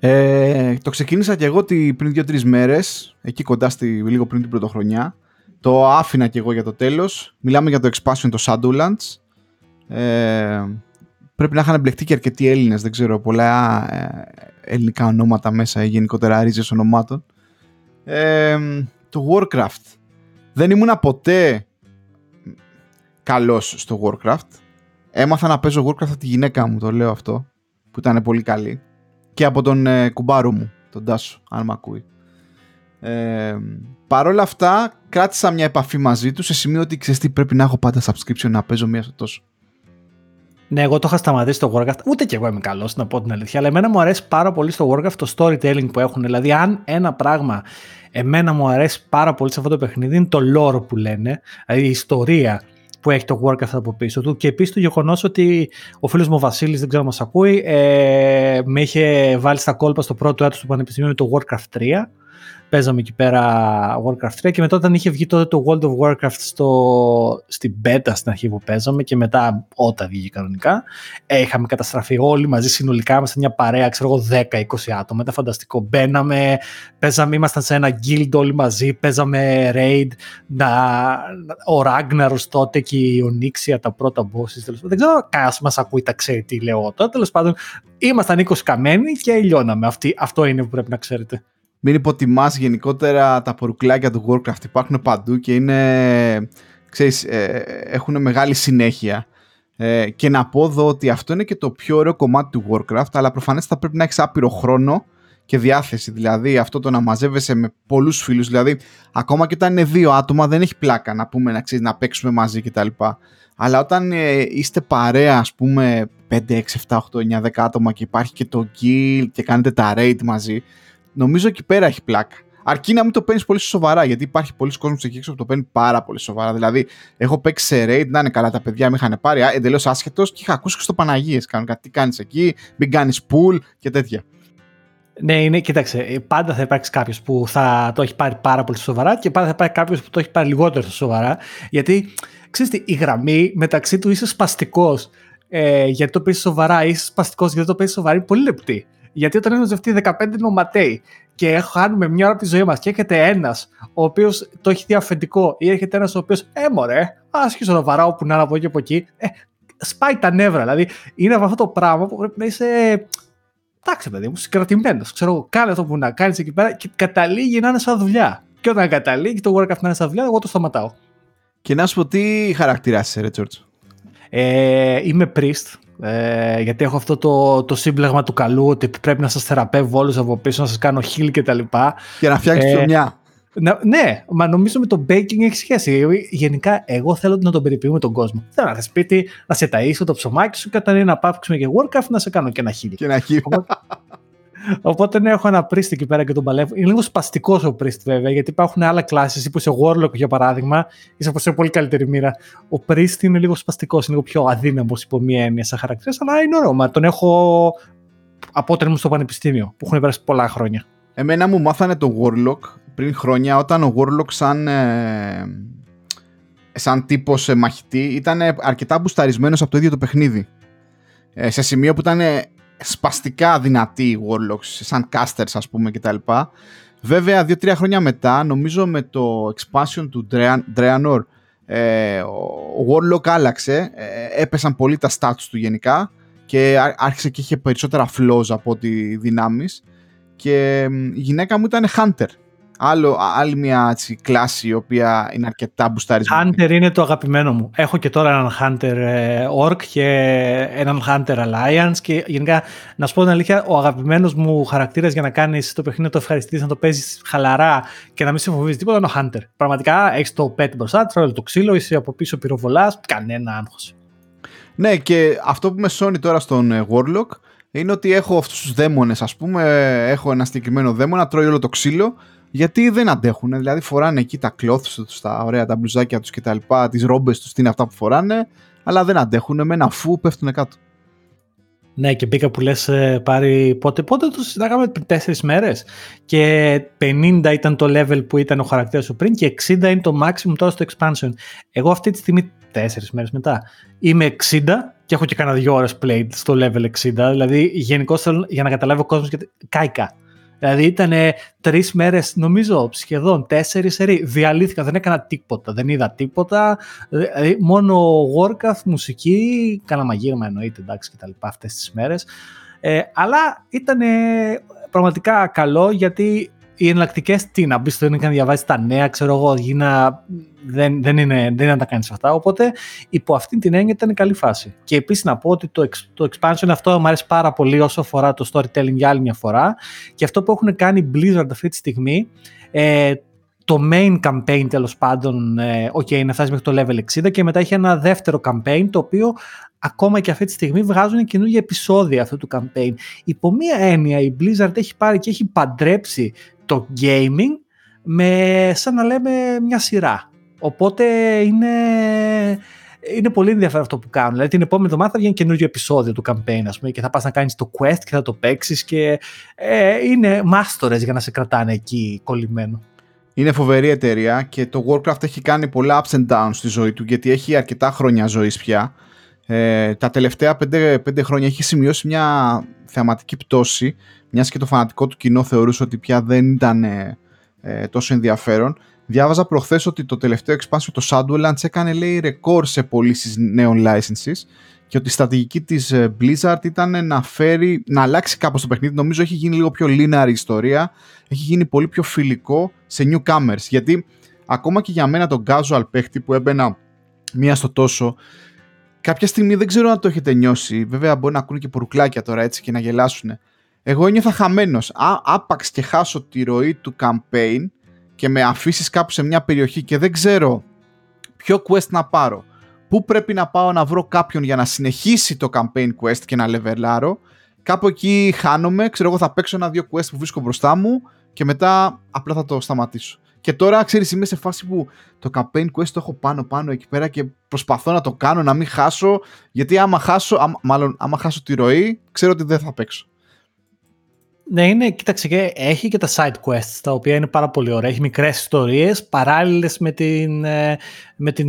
Ε, το ξεκίνησα κι εγώ πριν δύο-τρεις μέρες, εκεί κοντά στη, λίγο πριν την πρωτοχρονιά. Το άφηνα κι εγώ για το τέλος. Μιλάμε για το expansion το Shadowlands. Ε, πρέπει να είχαν εμπλεχτεί και αρκετοί Έλληνες, δεν ξέρω, πολλά ε, ελληνικά ονόματα μέσα ή γενικότερα ρίζες ονομάτων. Ε, το Warcraft. Δεν ήμουνα ποτέ καλός στο Warcraft. Έμαθα να παίζω Warcraft από τη γυναίκα μου, το λέω αυτό, που ήταν πολύ καλή. Και από τον ε, κουμπάρο μου, τον Τάσο, αν με ακούει. Ε, Παρ' όλα αυτά, κράτησα μια επαφή μαζί τους σε σημείο ότι ξέρεις τι πρέπει να έχω πάντα subscription να παίζω μία στο τόσο. Ναι, εγώ το είχα σταματήσει το Warcraft. Ούτε και εγώ είμαι καλός, να πω την αλήθεια. Αλλά εμένα μου αρέσει πάρα πολύ στο Warcraft το storytelling που έχουν. Δηλαδή, αν ένα πράγμα εμένα μου αρέσει πάρα πολύ σε αυτό το παιχνίδι είναι το lore που λένε, δηλαδή η ιστορία που έχει το Warcraft από πίσω του. Και επίσης το γεγονός ότι ο φίλος μου ο Βασίλης, δεν ξέρω αν μας ακούει, ε, με είχε βάλει στα κόλπα στο πρώτο έτος του Πανεπιστημίου με το Warcraft 3 παίζαμε εκεί πέρα Warcraft 3 και μετά όταν είχε βγει τότε το World of Warcraft στο, στην beta στην αρχή που παίζαμε και μετά όταν βγήκε κανονικά ε, είχαμε καταστραφεί όλοι μαζί συνολικά είμαστε μια παρέα ξέρω εγώ 10-20 άτομα ήταν φανταστικό. Μπαίναμε, παίζαμε, ήμασταν σε ένα guild όλοι μαζί παίζαμε raid να, ο Ragnarus τότε και η Onyxia τα πρώτα bosses δεν ξέρω κανένας μας ακούει τα ξέρει τι λέω τώρα τέλος πάντων. Ήμασταν 20 καμένοι και λιώναμε. Αυτή, αυτό είναι που πρέπει να ξέρετε μην υποτιμάς γενικότερα τα πορουκλάκια του Warcraft υπάρχουν παντού και είναι, ξέρεις, ε, έχουν μεγάλη συνέχεια. Ε, και να πω εδώ ότι αυτό είναι και το πιο ωραίο κομμάτι του Warcraft, αλλά προφανές θα πρέπει να έχεις άπειρο χρόνο και διάθεση. Δηλαδή αυτό το να μαζεύεσαι με πολλούς φίλους, δηλαδή ακόμα και όταν είναι δύο άτομα δεν έχει πλάκα να πούμε να, ξέρεις, να παίξουμε μαζί κτλ. Αλλά όταν ε, είστε παρέα, ας πούμε, 5, 6, 7, 8, 9, 10 άτομα και υπάρχει και το guild και κάνετε τα raid μαζί, νομίζω εκεί πέρα έχει πλάκα. Αρκεί να μην το παίρνεις πολύ σοβαρά, γιατί υπάρχει πολλοί κόσμος εκεί έξω που το παίρνει πάρα πολύ σοβαρά. Δηλαδή, έχω παίξει σε raid, να είναι καλά τα παιδιά, με είχαν πάρει εντελώς άσχετος και είχα ακούσει και στο Παναγίες. Κάνουν τι κάνεις εκεί, μην κάνεις pool και τέτοια. Ναι, είναι, κοίταξε, πάντα θα υπάρξει κάποιος που θα το έχει πάρει πάρα πολύ σοβαρά και πάντα θα υπάρχει κάποιος που το έχει πάρει λιγότερο σοβαρά. Γιατί, ξέρετε, η γραμμή μεταξύ του είσαι σπαστικός ε, γιατί το παίζεις σοβαρά, είσαι σπαστικός γιατί το παίζεις σοβαρά, είναι πολύ λεπτή. Γιατί όταν είναι ζευτεί 15 νοματέοι και χάνουμε μια ώρα από τη ζωή μας και έρχεται ένας ο οποίος το έχει διαφεντικό ή έρχεται ένας ο οποίος έμορε, άσχησε να βαράω που να είναι από εκεί από εκεί, ε, σπάει τα νεύρα. Δηλαδή είναι από αυτό το πράγμα που πρέπει να είσαι. Εντάξει, παιδί μου, συγκρατημένος. Ξέρω, κάνε αυτό που να κάνεις εκεί πέρα και καταλήγει να είναι σαν δουλειά. Και όταν καταλήγει το Warcraft να είναι σαν δουλειά, εγώ το σταματάω. Και να σου πω τι χαρακτήρα είσαι, Ρε Ε, είμαι priest, ε, γιατί έχω αυτό το, το σύμπλεγμα του καλού ότι πρέπει να σας θεραπεύω όλους από πίσω, να σας κάνω heal και τα λοιπά. Και να φτιάξεις ε, μια. ναι, μα νομίζω με το baking έχει σχέση. Γενικά, εγώ θέλω να τον περιποιούμε τον κόσμο. Θέλω να έρθει σπίτι, να σε ταΐσω το ψωμάκι σου και όταν είναι να πάψουμε και workout να σε κάνω και ένα heal. Και ένα heal. Οπότε ναι, έχω ένα priest εκεί πέρα και τον παλεύω. Είναι λίγο σπαστικός ο priest βέβαια, γιατί υπάρχουν άλλα κλάσει. που είσαι warlock για παράδειγμα, είσαι σε πολύ καλύτερη μοίρα. Ο priest είναι λίγο σπαστικός, είναι λίγο πιο αδύναμος υπό μία έννοια σαν χαρακτήρας, αλλά είναι ωραίο. Μα τον έχω απότερο στο πανεπιστήμιο, που έχουν περάσει πολλά χρόνια. Εμένα μου μάθανε το warlock πριν χρόνια, όταν ο warlock σαν. Ε, σαν τύπος ε, μαχητή ήταν αρκετά μπουσταρισμένος από το ίδιο το παιχνίδι. Ε, σε σημείο που ήταν σπαστικά δυνατοί Warlocks, σαν casters ας πούμε κτλ. Βέβαια, δύο-τρία χρόνια μετά, νομίζω με το expansion του Draenor, ε, ο Warlock άλλαξε, ε, έπεσαν πολύ τα stats του γενικά και άρχισε και είχε περισσότερα flaws από ό,τι δυνάμεις και η γυναίκα μου ήταν Hunter Άλλο, άλλη μια έτσι, κλάση η οποία είναι αρκετά μπουσταρισμένη. Hunter είναι το αγαπημένο μου. Έχω και τώρα έναν Hunter ε, Orc και έναν Hunter Alliance και γενικά να σου πω την αλήθεια ο αγαπημένος μου χαρακτήρας για να κάνεις το παιχνίδι να το ευχαριστήσεις, να το παίζεις χαλαρά και να μην σε φοβίζει τίποτα είναι ο Hunter. Πραγματικά έχεις το pet μπροστά, τρώει το ξύλο, είσαι από πίσω πυροβολάς, κανένα άγχος. Ναι και αυτό που με σώνει τώρα στον ε, Warlock είναι ότι έχω αυτούς τους δαίμονες ας πούμε, έχω ένα συγκεκριμένο δαίμονα, τρώει όλο το ξύλο γιατί δεν αντέχουν. Δηλαδή φοράνε εκεί τα cloths τους, τα ωραία τα μπλουζάκια τους κτλ. Τις ρόμπες τους, τι είναι αυτά που φοράνε, αλλά δεν αντέχουν. Με ένα φου πέφτουν κάτω. Ναι, και μπήκα που λες ε, πάρει πότε, πότε το συζητάγαμε πριν τέσσερις μέρες και 50 ήταν το level που ήταν ο χαρακτήρας σου πριν και 60 είναι το maximum τώρα στο expansion. Εγώ αυτή τη στιγμή, τέσσερις μέρες μετά, είμαι 60 και έχω και κάνα δύο ώρες played στο level 60, δηλαδή γενικώς για να καταλάβει ο κόσμος και κάηκα. Δηλαδή ήταν τρεις μέρες, νομίζω σχεδόν τέσσερις σερί. Διαλύθηκα, δεν έκανα τίποτα. Δεν είδα τίποτα. Δηλαδή, μόνο Warcraft, μουσική, κάνα μαγείρεμα εννοείται εντάξει και τα λοιπά αυτές τις μέρες. Ε, αλλά ήταν πραγματικά καλό γιατί οι εναλλακτικές τι να μπεις στο είναι να διαβάζει τα νέα, ξέρω εγώ, γίνα, δεν, δεν, είναι, δεν είναι να τα κάνεις αυτά. Οπότε υπό αυτή την έννοια ήταν καλή φάση. Και επίσης να πω ότι το, το expansion αυτό μου αρέσει πάρα πολύ όσο αφορά το storytelling για άλλη μια φορά. Και αυτό που έχουν κάνει Blizzard αυτή τη στιγμή, ε, το main campaign τέλος πάντων, ε, okay, να φτάσεις μέχρι το level 60 και μετά έχει ένα δεύτερο campaign το οποίο ακόμα και αυτή τη στιγμή βγάζουν καινούργια επεισόδια αυτού του campaign. Υπό μία έννοια η Blizzard έχει πάρει και έχει παντρέψει το gaming με σαν να λέμε μια σειρά. Οπότε είναι, είναι πολύ ενδιαφέρον αυτό που κάνουν. Δηλαδή την επόμενη εβδομάδα θα βγαίνει καινούργιο επεισόδιο του campaign ας πούμε, και θα πας να κάνεις το quest και θα το παίξεις και ε, είναι μάστορες για να σε κρατάνε εκεί κολλημένο. Είναι φοβερή εταιρεία και το Warcraft έχει κάνει πολλά ups and downs στη ζωή του γιατί έχει αρκετά χρόνια ζωής πια. Ε, τα τελευταία πέντε, πέντε χρόνια έχει σημειώσει μια θεαματική πτώση μιας και το φανατικό του κοινό θεωρούσε ότι πια δεν ήταν ε, ε, τόσο ενδιαφέρον. Διάβαζα προχθές ότι το τελευταίο expansion, το Shadowlands, έκανε λέει ρεκόρ σε πωλήσεις νέων licenses και ότι η στρατηγική της ε, Blizzard ήταν να φέρει, να αλλάξει κάπως το παιχνίδι. Νομίζω έχει γίνει λίγο πιο linear η ιστορία, έχει γίνει πολύ πιο φιλικό σε newcomers. Γιατί ακόμα και για μένα τον casual παίχτη που έμπαινα μία στο τόσο, κάποια στιγμή δεν ξέρω αν το έχετε νιώσει. Βέβαια, μπορεί να ακούνε και πορουκλάκια τώρα έτσι και να γελάσουν. Εγώ ένιωθα χαμένος. Άπαξ και χάσω τη ροή του campaign και με αφήσεις κάπου σε μια περιοχή και δεν ξέρω ποιο quest να πάρω, πού πρέπει να πάω να βρω κάποιον για να συνεχίσει το campaign quest και να λεβελάρω. Κάπου εκεί χάνομαι, ξέρω εγώ θα παίξω ένα-δύο quest που βρίσκω μπροστά μου και μετά απλά θα το σταματήσω. Και τώρα, ξέρεις, είμαι σε φάση που το campaign quest το έχω πάνω-πάνω εκεί πέρα και προσπαθώ να το κάνω, να μην χάσω, γιατί άμα χάσω, μάλλον άμα χάσω τη ροή, ξέρω ότι δεν θα παίξω. Ναι, είναι, κοίταξε, και έχει και τα side quests, τα οποία είναι πάρα πολύ ωραία. Έχει μικρές ιστορίες, παράλληλες με την, ε, με την,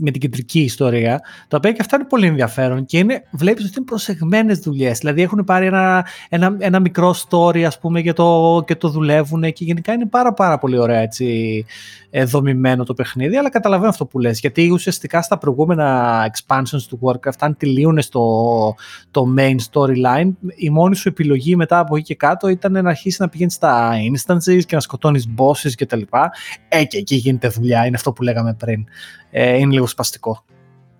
με την κεντρική ιστορία, τα οποία και αυτά είναι πολύ ενδιαφέρον και είναι, βλέπεις ότι είναι προσεγμένες δουλειές. Δηλαδή έχουν πάρει ένα, ένα, ένα μικρό story, ας πούμε, και το, και το δουλεύουν και γενικά είναι πάρα πάρα πολύ ωραία έτσι, ε, δομημένο το παιχνίδι, αλλά καταλαβαίνω αυτό που λες, γιατί ουσιαστικά στα προηγούμενα expansions του Warcraft, αν τελείωνε το, το main storyline, η μόνη σου επιλογή μετά από εκεί και κάτω ήταν να αρχίσεις να πηγαίνεις στα instances και να σκοτώνεις bosses και τα λοιπά. Ε, και εκεί γίνεται δουλειά, είναι αυτό που λέγαμε πριν. Ε, είναι λίγο σπαστικό.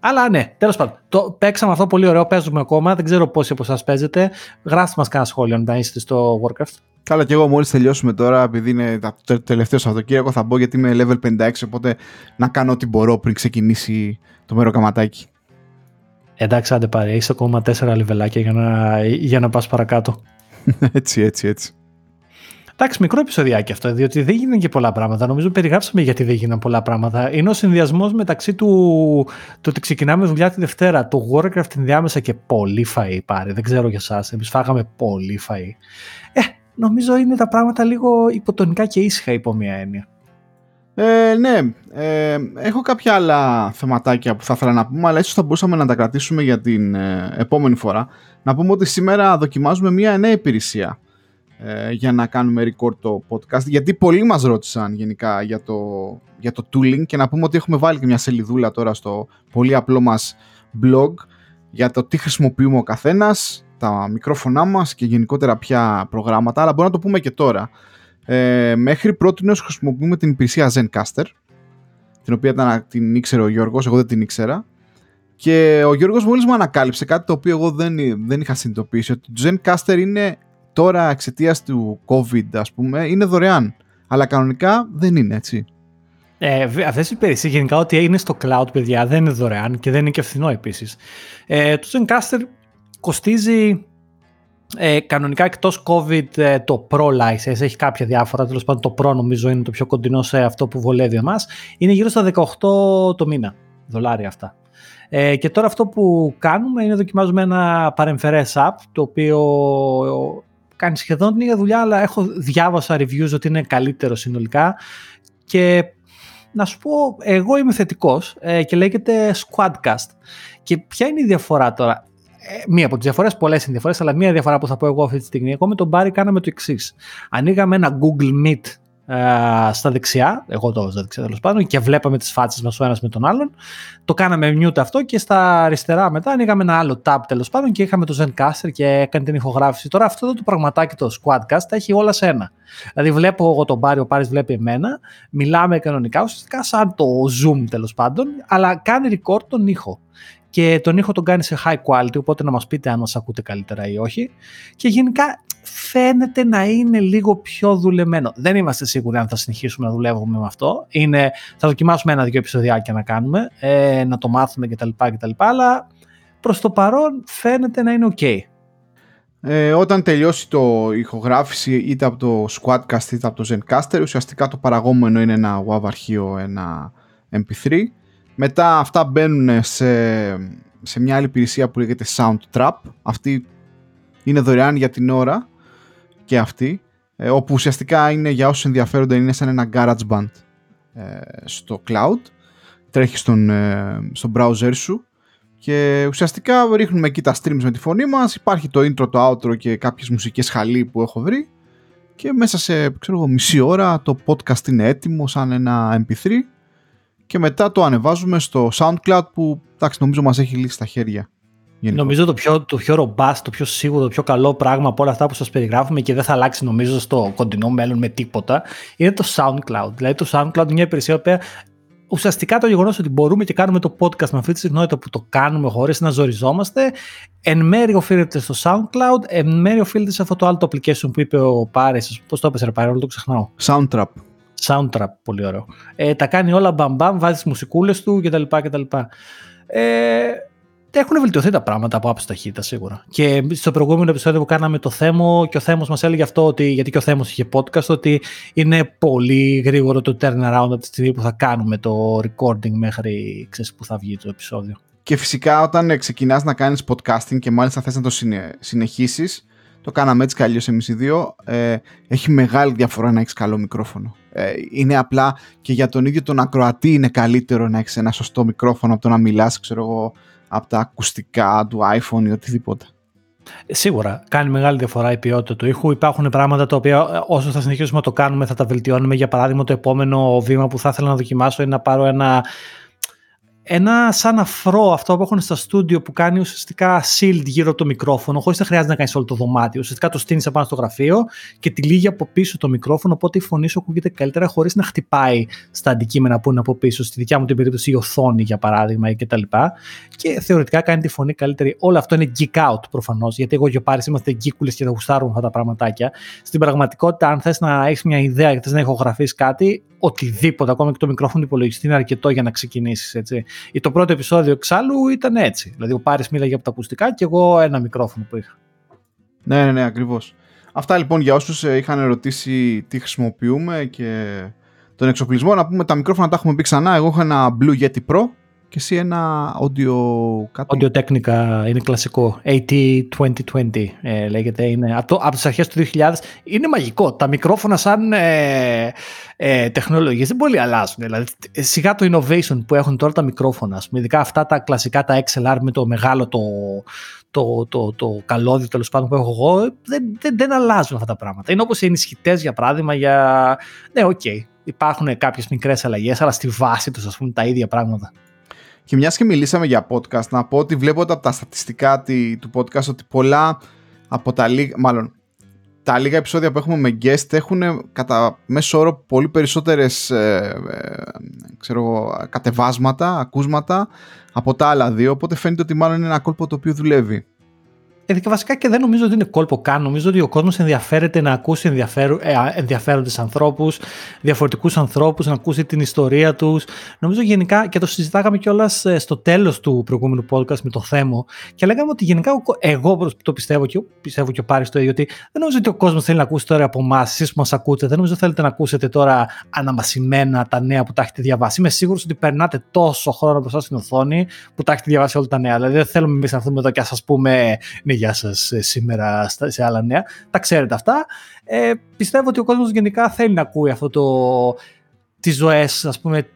Αλλά ναι, τέλος πάντων. Το παίξαμε αυτό πολύ ωραίο, παίζουμε ακόμα. Δεν ξέρω πόσοι από εσάς παίζετε. Γράψτε μας κανένα σχόλιο αν είστε στο Warcraft. Καλά, και εγώ μόλις τελειώσουμε τώρα, επειδή είναι το τελευταίο Σαββατοκύριακο, θα μπω γιατί είμαι level 56. Οπότε να κάνω ό,τι μπορώ πριν ξεκινήσει το μέρο καματάκι. Εντάξει, άντε πάρει. Έχεις ακόμα 4 λιβελάκια για να, για να πας παρακάτω. [LAUGHS] έτσι, έτσι, έτσι. Εντάξει, μικρό επεισοδιάκι αυτό, διότι δεν γίνανε και πολλά πράγματα. Νομίζω περιγράψαμε γιατί δεν γίνανε πολλά πράγματα. Είναι ο συνδυασμός μεταξύ του, του ότι ξεκινάμε δουλειά τη Δευτέρα, το Warcraft ενδιάμεσα και πολύ φαΐ πάρει. Δεν ξέρω για εσάς. Εμείς φάγαμε πολύ φαΐ. Ε, νομίζω είναι τα πράγματα λίγο υποτονικά και ήσυχα υπό μία έννοια. Ε, ναι, ε, έχω κάποια άλλα θεματάκια που θα ήθελα να πούμε, αλλά ίσως θα μπορούσαμε να τα κρατήσουμε για την ε, επόμενη φορά. Να πούμε ότι σήμερα δοκιμάζουμε μια νέα υπηρεσία ε, για να κάνουμε record το podcast γιατί πολλοί μας ρώτησαν γενικά για το, για το tooling και να πούμε ότι έχουμε βάλει και μια σελίδούλα τώρα στο πολύ απλό μας blog για το τι χρησιμοποιούμε ο καθένας, τα μικρόφωνά μας και γενικότερα ποια προγράμματα, αλλά μπορούμε να το πούμε και τώρα. Ε, μέχρι πρώτη χρησιμοποιούμε την υπηρεσία Zencaster, την οποία ήταν, την ήξερε ο Γιώργος, εγώ δεν την ήξερα. Και ο Γιώργος μόλις μου ανακάλυψε κάτι το οποίο εγώ δεν, δεν είχα συνειδητοποιήσει, ότι το Zencaster είναι τώρα εξαιτίας του COVID, ας πούμε, είναι δωρεάν. Αλλά κανονικά δεν είναι έτσι. Ε, αυτές οι υπηρεσίες γενικά ότι είναι στο cloud, παιδιά, δεν είναι δωρεάν και δεν είναι και φθηνό επίσης. Ε, το Zencaster κοστίζει ε, κανονικά εκτός COVID ε, το Pro license, έχει κάποια διάφορα, τέλος πάντων το Pro νομίζω είναι το πιο κοντινό σε αυτό που βολεύει εμάς, είναι γύρω στα 18 το μήνα, δολάρια αυτά. Ε, και τώρα αυτό που κάνουμε είναι δοκιμάζουμε ένα παρεμφερές app, το οποίο κάνει σχεδόν την ίδια δουλειά, αλλά έχω διάβασα reviews ότι είναι καλύτερο συνολικά και να σου πω, εγώ είμαι θετικός ε, και λέγεται Squadcast. Και ποια είναι η διαφορά τώρα; Ε, μία από τις διαφορές, πολλές είναι διαφορές, αλλά μία διαφορά που θα πω εγώ αυτή τη στιγμή. Εγώ με τον Μπάρι κάναμε το εξής. Ανοίγαμε ένα Google Meet ε, στα δεξιά, εγώ το στα δεξιά τέλος πάντων, και βλέπαμε τις φάτσες μας ο ένας με τον άλλον. Το κάναμε mute αυτό και στα αριστερά μετά ανοίγαμε ένα άλλο tab τέλος πάντων και είχαμε το Zencaster και έκανε την ηχογράφηση. Τώρα αυτό εδώ το πραγματάκι το Squadcast τα έχει όλα σε ένα. Δηλαδή βλέπω εγώ τον Πάρη, ο Πάρης βλέπει εμένα, μιλάμε κανονικά, ουσιαστικά σαν το Zoom τέλος πάντων, αλλά κάνει record τον ήχο και τον ήχο τον κάνει σε high quality, οπότε να μας πείτε αν μας ακούτε καλύτερα ή όχι. Και γενικά φαίνεται να είναι λίγο πιο δουλεμένο. Δεν είμαστε σίγουροι αν θα συνεχίσουμε να δουλεύουμε με αυτό. Είναι, θα δοκιμάσουμε ένα-δύο επεισοδιάκια να κάνουμε, ε, να το μάθουμε κτλ. κτλ αλλά προς το παρόν φαίνεται να είναι ok. Ε, όταν τελειώσει το ηχογράφηση είτε από το Squadcast είτε από το Zencaster ουσιαστικά το παραγόμενο είναι ένα WAV αρχείο, ένα MP3 μετά αυτά μπαίνουν σε, σε μια άλλη υπηρεσία που λέγεται Soundtrap. Αυτή είναι δωρεάν για την ώρα και αυτή. Ε, όπου ουσιαστικά είναι για όσους ενδιαφέρονται είναι σαν ένα GarageBand ε, στο cloud. Τρέχεις στον, ε, στο browser σου και ουσιαστικά ρίχνουμε εκεί τα streams με τη φωνή μας. Υπάρχει το intro, το outro και κάποιες μουσικές χαλί που έχω βρει και μέσα σε ξέρω, μισή ώρα το podcast είναι έτοιμο σαν ένα mp3 και μετά το ανεβάζουμε στο SoundCloud που εντάξει, νομίζω μας έχει λύσει τα χέρια. Γενικώς. Νομίζω το πιο, το πιο robust, το πιο σίγουρο, το πιο καλό πράγμα από όλα αυτά που σας περιγράφουμε και δεν θα αλλάξει νομίζω στο κοντινό μέλλον με τίποτα είναι το SoundCloud. Δηλαδή το SoundCloud είναι μια υπηρεσία που ουσιαστικά το γεγονός ότι μπορούμε και κάνουμε το podcast με αυτή τη συχνότητα που το κάνουμε χωρίς να ζοριζόμαστε εν μέρει οφείλεται στο SoundCloud, εν μέρει οφείλεται σε αυτό το άλλο το application που είπε ο Πάρης, πώς το έπεσε ρε όλο το ξεχνάω. Soundtrap. Soundtrap, πολύ ωραίο. Ε, τα κάνει όλα μπαμπαμ, βάζει τις μουσικούλες του κτλ. κτλ. Ε, έχουν βελτιωθεί τα πράγματα από άψη ταχύτητα σίγουρα. Και στο προηγούμενο επεισόδιο που κάναμε το θέμα και ο Θέμος μας έλεγε αυτό, ότι, γιατί και ο Θέμος είχε podcast, ότι είναι πολύ γρήγορο το turnaround από τη στιγμή που θα κάνουμε το recording μέχρι ξέρεις, που θα βγει το επεισόδιο. Και φυσικά όταν ξεκινάς να κάνεις podcasting και μάλιστα θες να το συνεχίσεις, το κάναμε έτσι κι εμείς οι δύο, ε, έχει μεγάλη διαφορά να έχεις καλό μικρόφωνο. Ε, είναι απλά και για τον ίδιο τον ακροατή είναι καλύτερο να έχεις ένα σωστό μικρόφωνο από το να μιλάς, ξέρω εγώ, από τα ακουστικά του iPhone ή οτιδήποτε. Σίγουρα κάνει μεγάλη διαφορά η ποιότητα του ήχου. Υπάρχουν πράγματα τα οποία ε, όσο θα συνεχίσουμε να το κάνουμε θα τα βελτιώνουμε. Για παράδειγμα, το επόμενο βήμα που θα ήθελα να δοκιμάσω είναι να πάρω ένα ένα σαν αφρό αυτό που έχουν στα στούντιο που κάνει ουσιαστικά shield γύρω από το μικρόφωνο, χωρίς να χρειάζεται να κάνεις όλο το δωμάτιο. Ουσιαστικά το στείνεις απάνω στο γραφείο και τη λύγει από πίσω το μικρόφωνο, οπότε η φωνή σου ακούγεται καλύτερα χωρίς να χτυπάει στα αντικείμενα που είναι από πίσω. Στη δικιά μου την περίπτωση η οθόνη, για παράδειγμα, ή κτλ. Και θεωρητικά κάνει τη φωνή καλύτερη. Όλο αυτό είναι geek out προφανώς, γιατί εγώ και ο Πάρη είμαστε γκίκουλε και δεν γουστάρουμε αυτά τα πραγματάκια. Στην πραγματικότητα, αν θες να έχεις μια ιδέα και θες να ηχογραφείς κάτι, οτιδήποτε, ακόμα και το μικρόφωνο του υπολογιστή είναι αρκετό για να ξεκινήσεις. Το πρώτο επεισόδιο εξάλλου ήταν έτσι. Δηλαδή, ο Πάρης μίλαγε από τα ακουστικά και εγώ ένα μικρόφωνο που είχα. Ναι, ναι, ναι, ακριβώς. Αυτά λοιπόν για όσους ε, είχαν ερωτήσει τι χρησιμοποιούμε και τον εξοπλισμό. Να πούμε τα μικρόφωνα τα έχουμε πει ξανά. Εγώ έχω ένα Blue Yeti Pro και εσύ ένα audio κάτι; Audio Technica είναι κλασικό. AT2020 ε, λέγεται. Είναι, από, από τις αρχές του 2000 είναι μαγικό. Τα μικρόφωνα σαν ε, ε, τεχνολογίες δεν πολύ αλλάζουν. Δηλαδή, σιγά το innovation που έχουν τώρα τα μικρόφωνα, ειδικά αυτά τα κλασικά τα XLR με το μεγάλο το, το, το, το καλώδιο τέλος πάντων που έχω εγώ, δεν, δεν, δεν αλλάζουν αυτά τα πράγματα. Είναι όπως οι ενισχυτές για παράδειγμα για... Ναι, ok. Okay. Υπάρχουν κάποιες μικρές αλλαγές, αλλά στη βάση τους ας πούμε τα ίδια πράγματα. Και μιας και μιλήσαμε για podcast, να πω ότι βλέπω από τα στατιστικά του podcast ότι πολλά από τα λίγα, μάλλον τα λίγα επεισόδια που έχουμε με guest έχουν κατά μέσο όρο πολύ περισσότερες ε, ε, ξέρω, κατεβάσματα, ακούσματα από τα άλλα δύο, οπότε φαίνεται ότι μάλλον είναι ένα κόλπο το οποίο δουλεύει. Ε, και βασικά και δεν νομίζω ότι είναι κόλπο καν. Νομίζω ότι ο κόσμος ενδιαφέρεται να ακούσει ενδιαφέρον, ε, ενδιαφέροντες ανθρώπους, διαφορετικούς ανθρώπους, να ακούσει την ιστορία τους. Νομίζω γενικά, και το συζητάγαμε κιόλας ε, στο τέλος του προηγούμενου podcast με το θέμα, και λέγαμε ότι γενικά εγώ το πιστεύω και πιστεύω και ο Πάρης το ίδιο, ότι δεν νομίζω ότι ο κόσμος θέλει να ακούσει τώρα από εμάς, εσείς που μας ακούτε. Δεν νομίζω ότι θέλετε να ακούσετε τώρα αναμασιμένα τα νέα που τα έχετε διαβάσει. Είμαι σίγουρος ότι περνάτε τόσο χρόνο μπροστά στην οθόνη που τα έχετε διαβάσει όλα τα νέα. Δηλαδή δεν θέλουμε εμείς να έρθουμε εδώ και α πούμε ναι, γεια σας ε, σήμερα σε άλλα νέα. Τα ξέρετε αυτά. Ε, πιστεύω ότι ο κόσμος γενικά θέλει να ακούει αυτό το, τις ζωές, ας πούμε,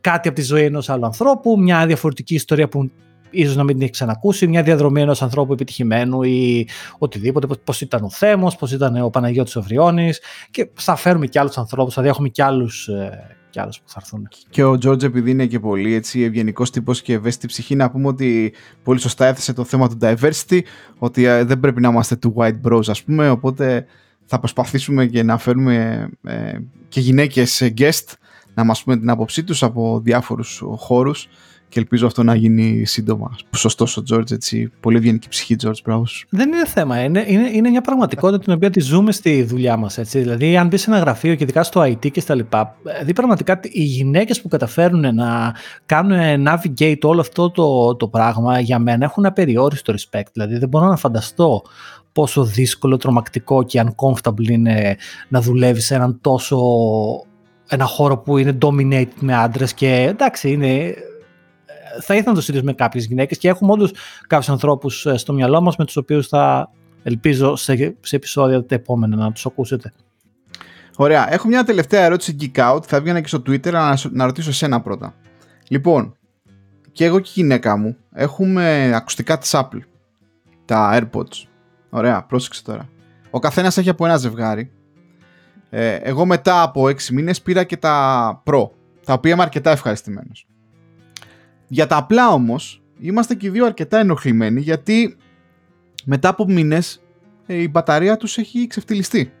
κάτι από τη ζωή ενός άλλου ανθρώπου, μια διαφορετική ιστορία που ίσως να μην την έχει ξανακούσει, μια διαδρομή ενός ανθρώπου επιτυχημένου ή οτιδήποτε, πώς ήταν ο Θέμος, πώς ήταν ο Παναγιώτης Οβριώνης και θα φέρουμε και άλλους ανθρώπους, θα έχουμε και άλλους ε, και άλλες που θα έρθουν. Και ο Τζόρτζ, επειδή είναι και πολύ έτσι ευγενικός τύπος και ευαίσθητη ψυχή, να πούμε ότι πολύ σωστά έθεσε το θέμα του diversity, ότι ε, δεν πρέπει να είμαστε του white bros, ας πούμε. Οπότε θα προσπαθήσουμε και να φέρουμε ε, και γυναίκες guest να μας πούμε την άποψή τους από διάφορους χώρους και ελπίζω αυτό να γίνει σύντομα. Σωστός ο Τζόρτζ, έτσι. Πολύ ευγενική ψυχή, Τζόρτζ, μπράβο. Δεν είναι θέμα. Είναι, είναι, είναι μια πραγματικότητα την οποία τη ζούμε στη δουλειά μας. Δηλαδή, αν μπεις σε ένα γραφείο και ειδικά στο IT και στα λοιπά, δηλαδή πραγματικά οι γυναίκες που καταφέρουν να κάνουν navigate όλο αυτό το, το πράγμα για μένα έχουν απεριόριστο respect. Δηλαδή, δεν μπορώ να φανταστώ πόσο δύσκολο, τρομακτικό και uncomfortable είναι να δουλεύεις σε έναν τόσο ένα χώρο που είναι dominated με άντρες και εντάξει είναι θα ήθελα να το συζητήσουμε με κάποιες γυναίκες και έχουμε όντως κάποιους ανθρώπους ε, στο μυαλό μας με τους οποίους θα ελπίζω σε, σε επεισόδια τα επόμενα να τους ακούσετε. Ωραία. Έχω μια τελευταία ερώτηση geek out. Θα έβγαινα και στο Twitter να, να ρωτήσω εσένα πρώτα. Λοιπόν, και εγώ και η γυναίκα μου έχουμε ακουστικά της Apple. Τα AirPods. Ωραία, πρόσεξε τώρα. Ο καθένας έχει από ένα ζευγάρι. Ε, εγώ μετά από 6 μήνες πήρα και τα Pro, τα οποία είμαι αρκετά ευχαριστημένος. Για τα απλά όμως, είμαστε και οι δύο αρκετά ενοχλημένοι γιατί μετά από μήνες ε, η μπαταρία τους έχει ξεφτυλιστεί.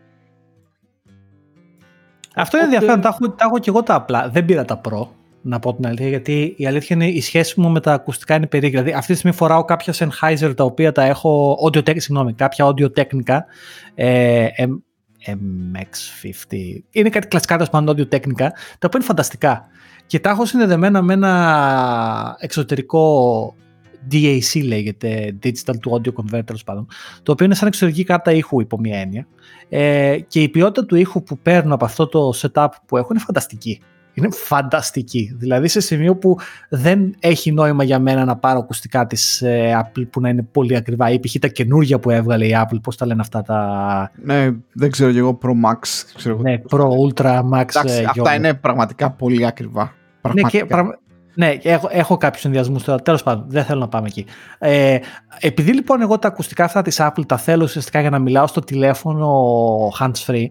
Αυτό είναι ενδιαφέρον, τα έχω, τα έχω και εγώ τα απλά. Δεν πήρα τα Pro, να πω την αλήθεια, γιατί η αλήθεια είναι η σχέση μου με τα ακουστικά είναι περίεργη. Δηλαδή, αυτή τη στιγμή φοράω κάποια Sennheiser τα οποία τα έχω, audio, συγγνώμη, κάποια audio technica, ε, ε, MX50. Είναι κάτι κλασικά τέλος πάντων audio τέκνικα, τα οποία είναι φανταστικά. Και τα έχω συνδεδεμένα με ένα εξωτερικό DAC λέγεται, Digital to Audio Converter τέλος πάντων, το οποίο είναι σαν εξωτερική κάρτα ήχου υπό μία έννοια. Ε, και η ποιότητα του ήχου που παίρνω από αυτό το setup που έχω είναι φανταστική είναι φανταστική. Δηλαδή σε σημείο που δεν έχει νόημα για μένα να πάρω ακουστικά της ε, Apple που να είναι πολύ ακριβά ή π.χ. τα καινούργια που έβγαλε η Apple, πώς τα λένε αυτά τα... Ναι, δεν ξέρω και εγώ Pro Max. Ξέρω ναι, Pro Ultra Max. Εντάξει, ε, αυτά είναι πραγματικά πολύ ακριβά. Πραγματικά. Ναι, και, πραγμα... ναι, έχω, έχω κάποιους συνδυασμού τώρα. Τέλος πάντων, δεν θέλω να πάμε εκεί. Ε, επειδή λοιπόν εγώ τα ακουστικά αυτά της Apple τα θέλω ουσιαστικά για να μιλάω στο τηλέφωνο hands free,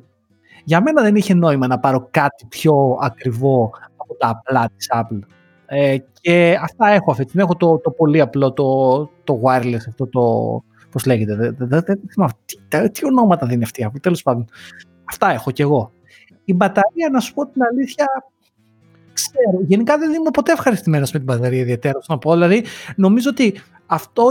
για μένα δεν είχε νόημα να πάρω κάτι πιο ακριβό από τα απλά της Apple. Ε, και αυτά έχω αυτή την Έχω το, το πολύ απλό, το, το wireless, αυτό το, πώς λέγεται, δεν δε, δε, τι, τι ονόματα δίνει αυτή η Apple, τέλος πάντων. Αυτά έχω κι εγώ. Η μπαταρία, να σου πω την αλήθεια, ξέρω. Γενικά δεν ήμουν ποτέ ευχαριστημένος με την μπαταρία ιδιαίτερα. Να πω. Δηλαδή, νομίζω ότι αυτό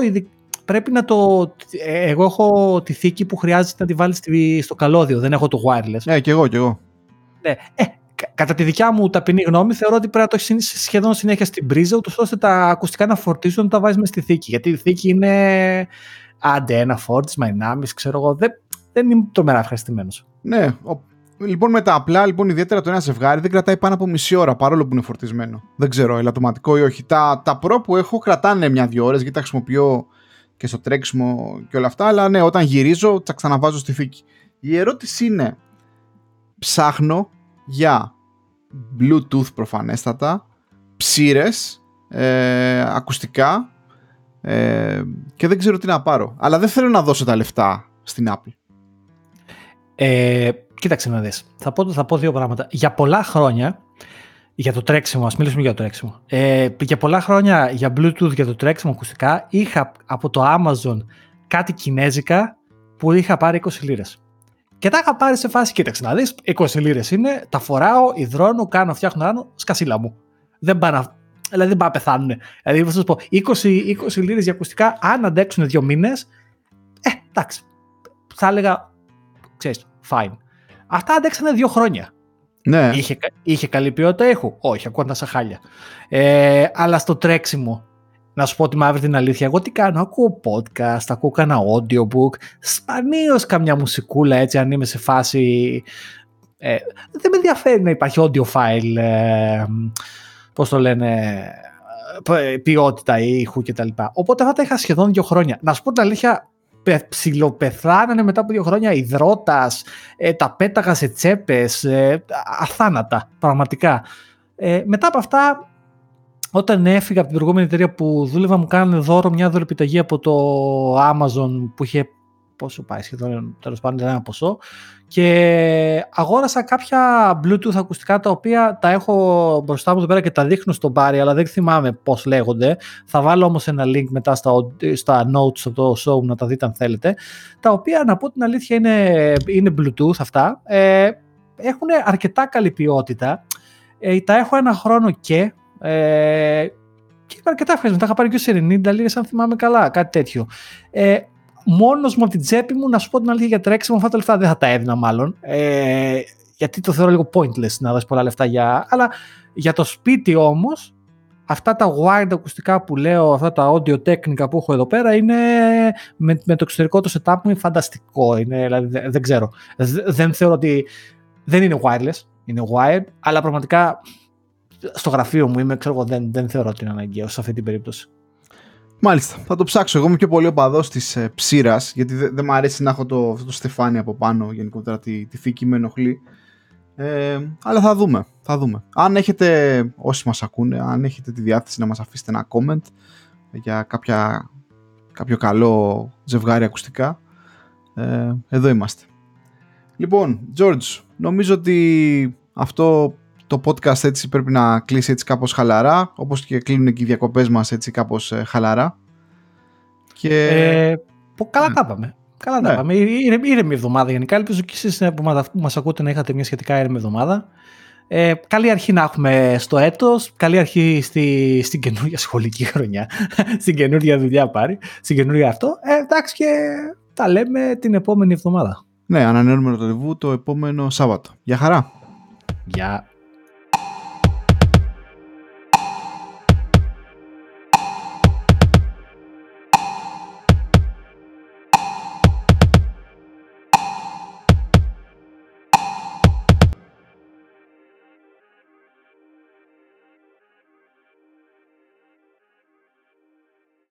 πρέπει να το. Ε, εγώ έχω τη θήκη που χρειάζεται να τη βάλεις στο καλώδιο. Δεν έχω το wireless. Ναι, και εγώ, και εγώ. Ναι. Ε, κατά τη δικιά μου ταπεινή γνώμη, θεωρώ ότι πρέπει να το έχεις σχεδόν συνέχεια στην πρίζα, ούτως ώστε τα ακουστικά να φορτίζουν να τα βάζεις μες στη θήκη. Γιατί η θήκη είναι. Άντε, ένα φόρτισμα, ενάμιση, ξέρω εγώ. Δεν, δεν είμαι τρομερά ευχαριστημένος. Ναι. Ο... Λοιπόν, με τα απλά, λοιπόν, ιδιαίτερα το ένα ζευγάρι δεν κρατάει πάνω από μισή ώρα παρόλο που είναι φορτισμένο. Δεν ξέρω, ελαττωματικό ή όχι. Τα, τα Pro που έχω κρατάνε μια-δύο ώρες γιατί τα χρησιμοποιώ και στο τρέξιμο και όλα αυτά, αλλά ναι, όταν γυρίζω τα ξαναβάζω στη θήκη. Η ερώτηση είναι, ψάχνω για Bluetooth προφανέστατα, ψήρες, ε, ακουστικά ε, και δεν ξέρω τι να πάρω. Αλλά δεν θέλω να δώσω τα λεφτά στην Apple. Ε, κοίταξε να δεις. Θα πω, θα πω δύο πράγματα. Για πολλά χρόνια για το τρέξιμο, ας μιλήσουμε για το τρέξιμο. Ε, για πολλά χρόνια για Bluetooth, για το τρέξιμο ακουστικά, είχα από το Amazon κάτι κινέζικα που είχα πάρει 20 λίρες. Και τα είχα πάρει σε φάση, κοίταξε να δεις, 20 λίρες είναι, τα φοράω, υδρώνω, κάνω, φτιάχνω, κάνω, σκασίλα μου. Δεν πάνε, δηλαδή δεν πάνε να πεθάνουν. Δηλαδή θα σας πω, 20, 20 λίρες για ακουστικά, αν αντέξουν δύο μήνες, ε, εντάξει, θα έλεγα, ξέρεις, fine. Αυτά αντέξανε δύο χρόνια. Ναι. Είχε, είχε καλή ποιότητα έχω. Όχι, ακούω τα χάλια. Ε, αλλά στο τρέξιμο, να σου πω τη μαύρη την αλήθεια, εγώ τι κάνω, ακούω podcast, ακούω κανένα audiobook, σπανίως καμιά μουσικούλα έτσι αν είμαι σε φάση... Ε, δεν με ενδιαφέρει να υπάρχει audio file, ε, πώς το λένε, ε, ποιότητα ήχου κτλ. Οπότε αυτά τα είχα σχεδόν δύο χρόνια. Να σου πω την αλήθεια, ψιλοπεθάνανε μετά από δύο χρόνια υδρότας, ε, τα πέταγα σε τσέπες, ε, αθάνατα πραγματικά. Ε, μετά από αυτά, όταν έφυγα από την προηγούμενη εταιρεία που δούλευα, μου κάνανε δώρο μια δωρεπιταγή από το Amazon που είχε πόσο πάει σχεδόν τέλος πάντων ένα ποσό και αγόρασα κάποια bluetooth ακουστικά τα οποία τα έχω μπροστά μου εδώ πέρα και τα δείχνω στον Πάρη αλλά δεν θυμάμαι πώς λέγονται θα βάλω όμως ένα link μετά στα, στα notes από το show να τα δείτε αν θέλετε τα οποία να πω την αλήθεια είναι, είναι bluetooth αυτά ε, έχουν αρκετά καλή ποιότητα ε, τα έχω ένα χρόνο και ε, και αρκετά ευχαριστώ. Τα είχα πάρει και σε 90 λίρε, αν θυμάμαι καλά, κάτι τέτοιο. Ε, μόνος μου από την τσέπη μου, να σου πω την αλήθεια για τρέξιμο, αυτά τα λεφτά δεν θα τα έδινα μάλλον. Ε, γιατί το θεωρώ λίγο pointless να δώσεις πολλά λεφτά για. Αλλά για το σπίτι όμως, αυτά τα wired ακουστικά που λέω, αυτά τα audio τέκνικα που έχω εδώ πέρα είναι με, με το εξωτερικό το setup μου είναι φανταστικό. Είναι, δηλαδή, δεν, ξέρω. Δεν θεωρώ ότι. Δεν είναι wireless, είναι wired, αλλά πραγματικά στο γραφείο μου είμαι, ξέρω, δεν, δεν θεωρώ ότι είναι αναγκαίο σε αυτή την περίπτωση. Μάλιστα. Θα το ψάξω. Εγώ είμαι πιο πολύ οπαδό της ε, ψήρας, γιατί δεν δε μου αρέσει να έχω το, αυτό το στεφάνι από πάνω. Γενικότερα τη, τη θήκη με ενοχλεί. Ε, αλλά θα δούμε. Θα δούμε. Αν έχετε, όσοι μας ακούνε, αν έχετε τη διάθεση να μας αφήσετε ένα comment για κάποια, κάποιο καλό ζευγάρι ακουστικά, ε, εδώ είμαστε. Λοιπόν, George, νομίζω ότι αυτό το podcast έτσι πρέπει να κλείσει έτσι κάπως χαλαρά, όπως και κλείνουν και οι διακοπές μας έτσι κάπως ε, χαλαρά. Και... Ε, καλά ναι. τα πάμε. Καλά τα ναι. πάμε. Είναι, είναι μια εβδομάδα γενικά. Ελπίζω και εσείς ε, που μας ακούτε να είχατε μια σχετικά ήρεμη εβδομάδα. Ε, καλή αρχή να έχουμε στο έτος, καλή αρχή στη, στην καινούργια σχολική χρονιά, [LAUGHS] στην καινούργια δουλειά πάρει, στην καινούργια αυτό. Ε, εντάξει και τα λέμε την επόμενη εβδομάδα. Ναι, ανανεώνουμε το ραντεβού το επόμενο Σάββατο. Γεια χαρά! Γεια!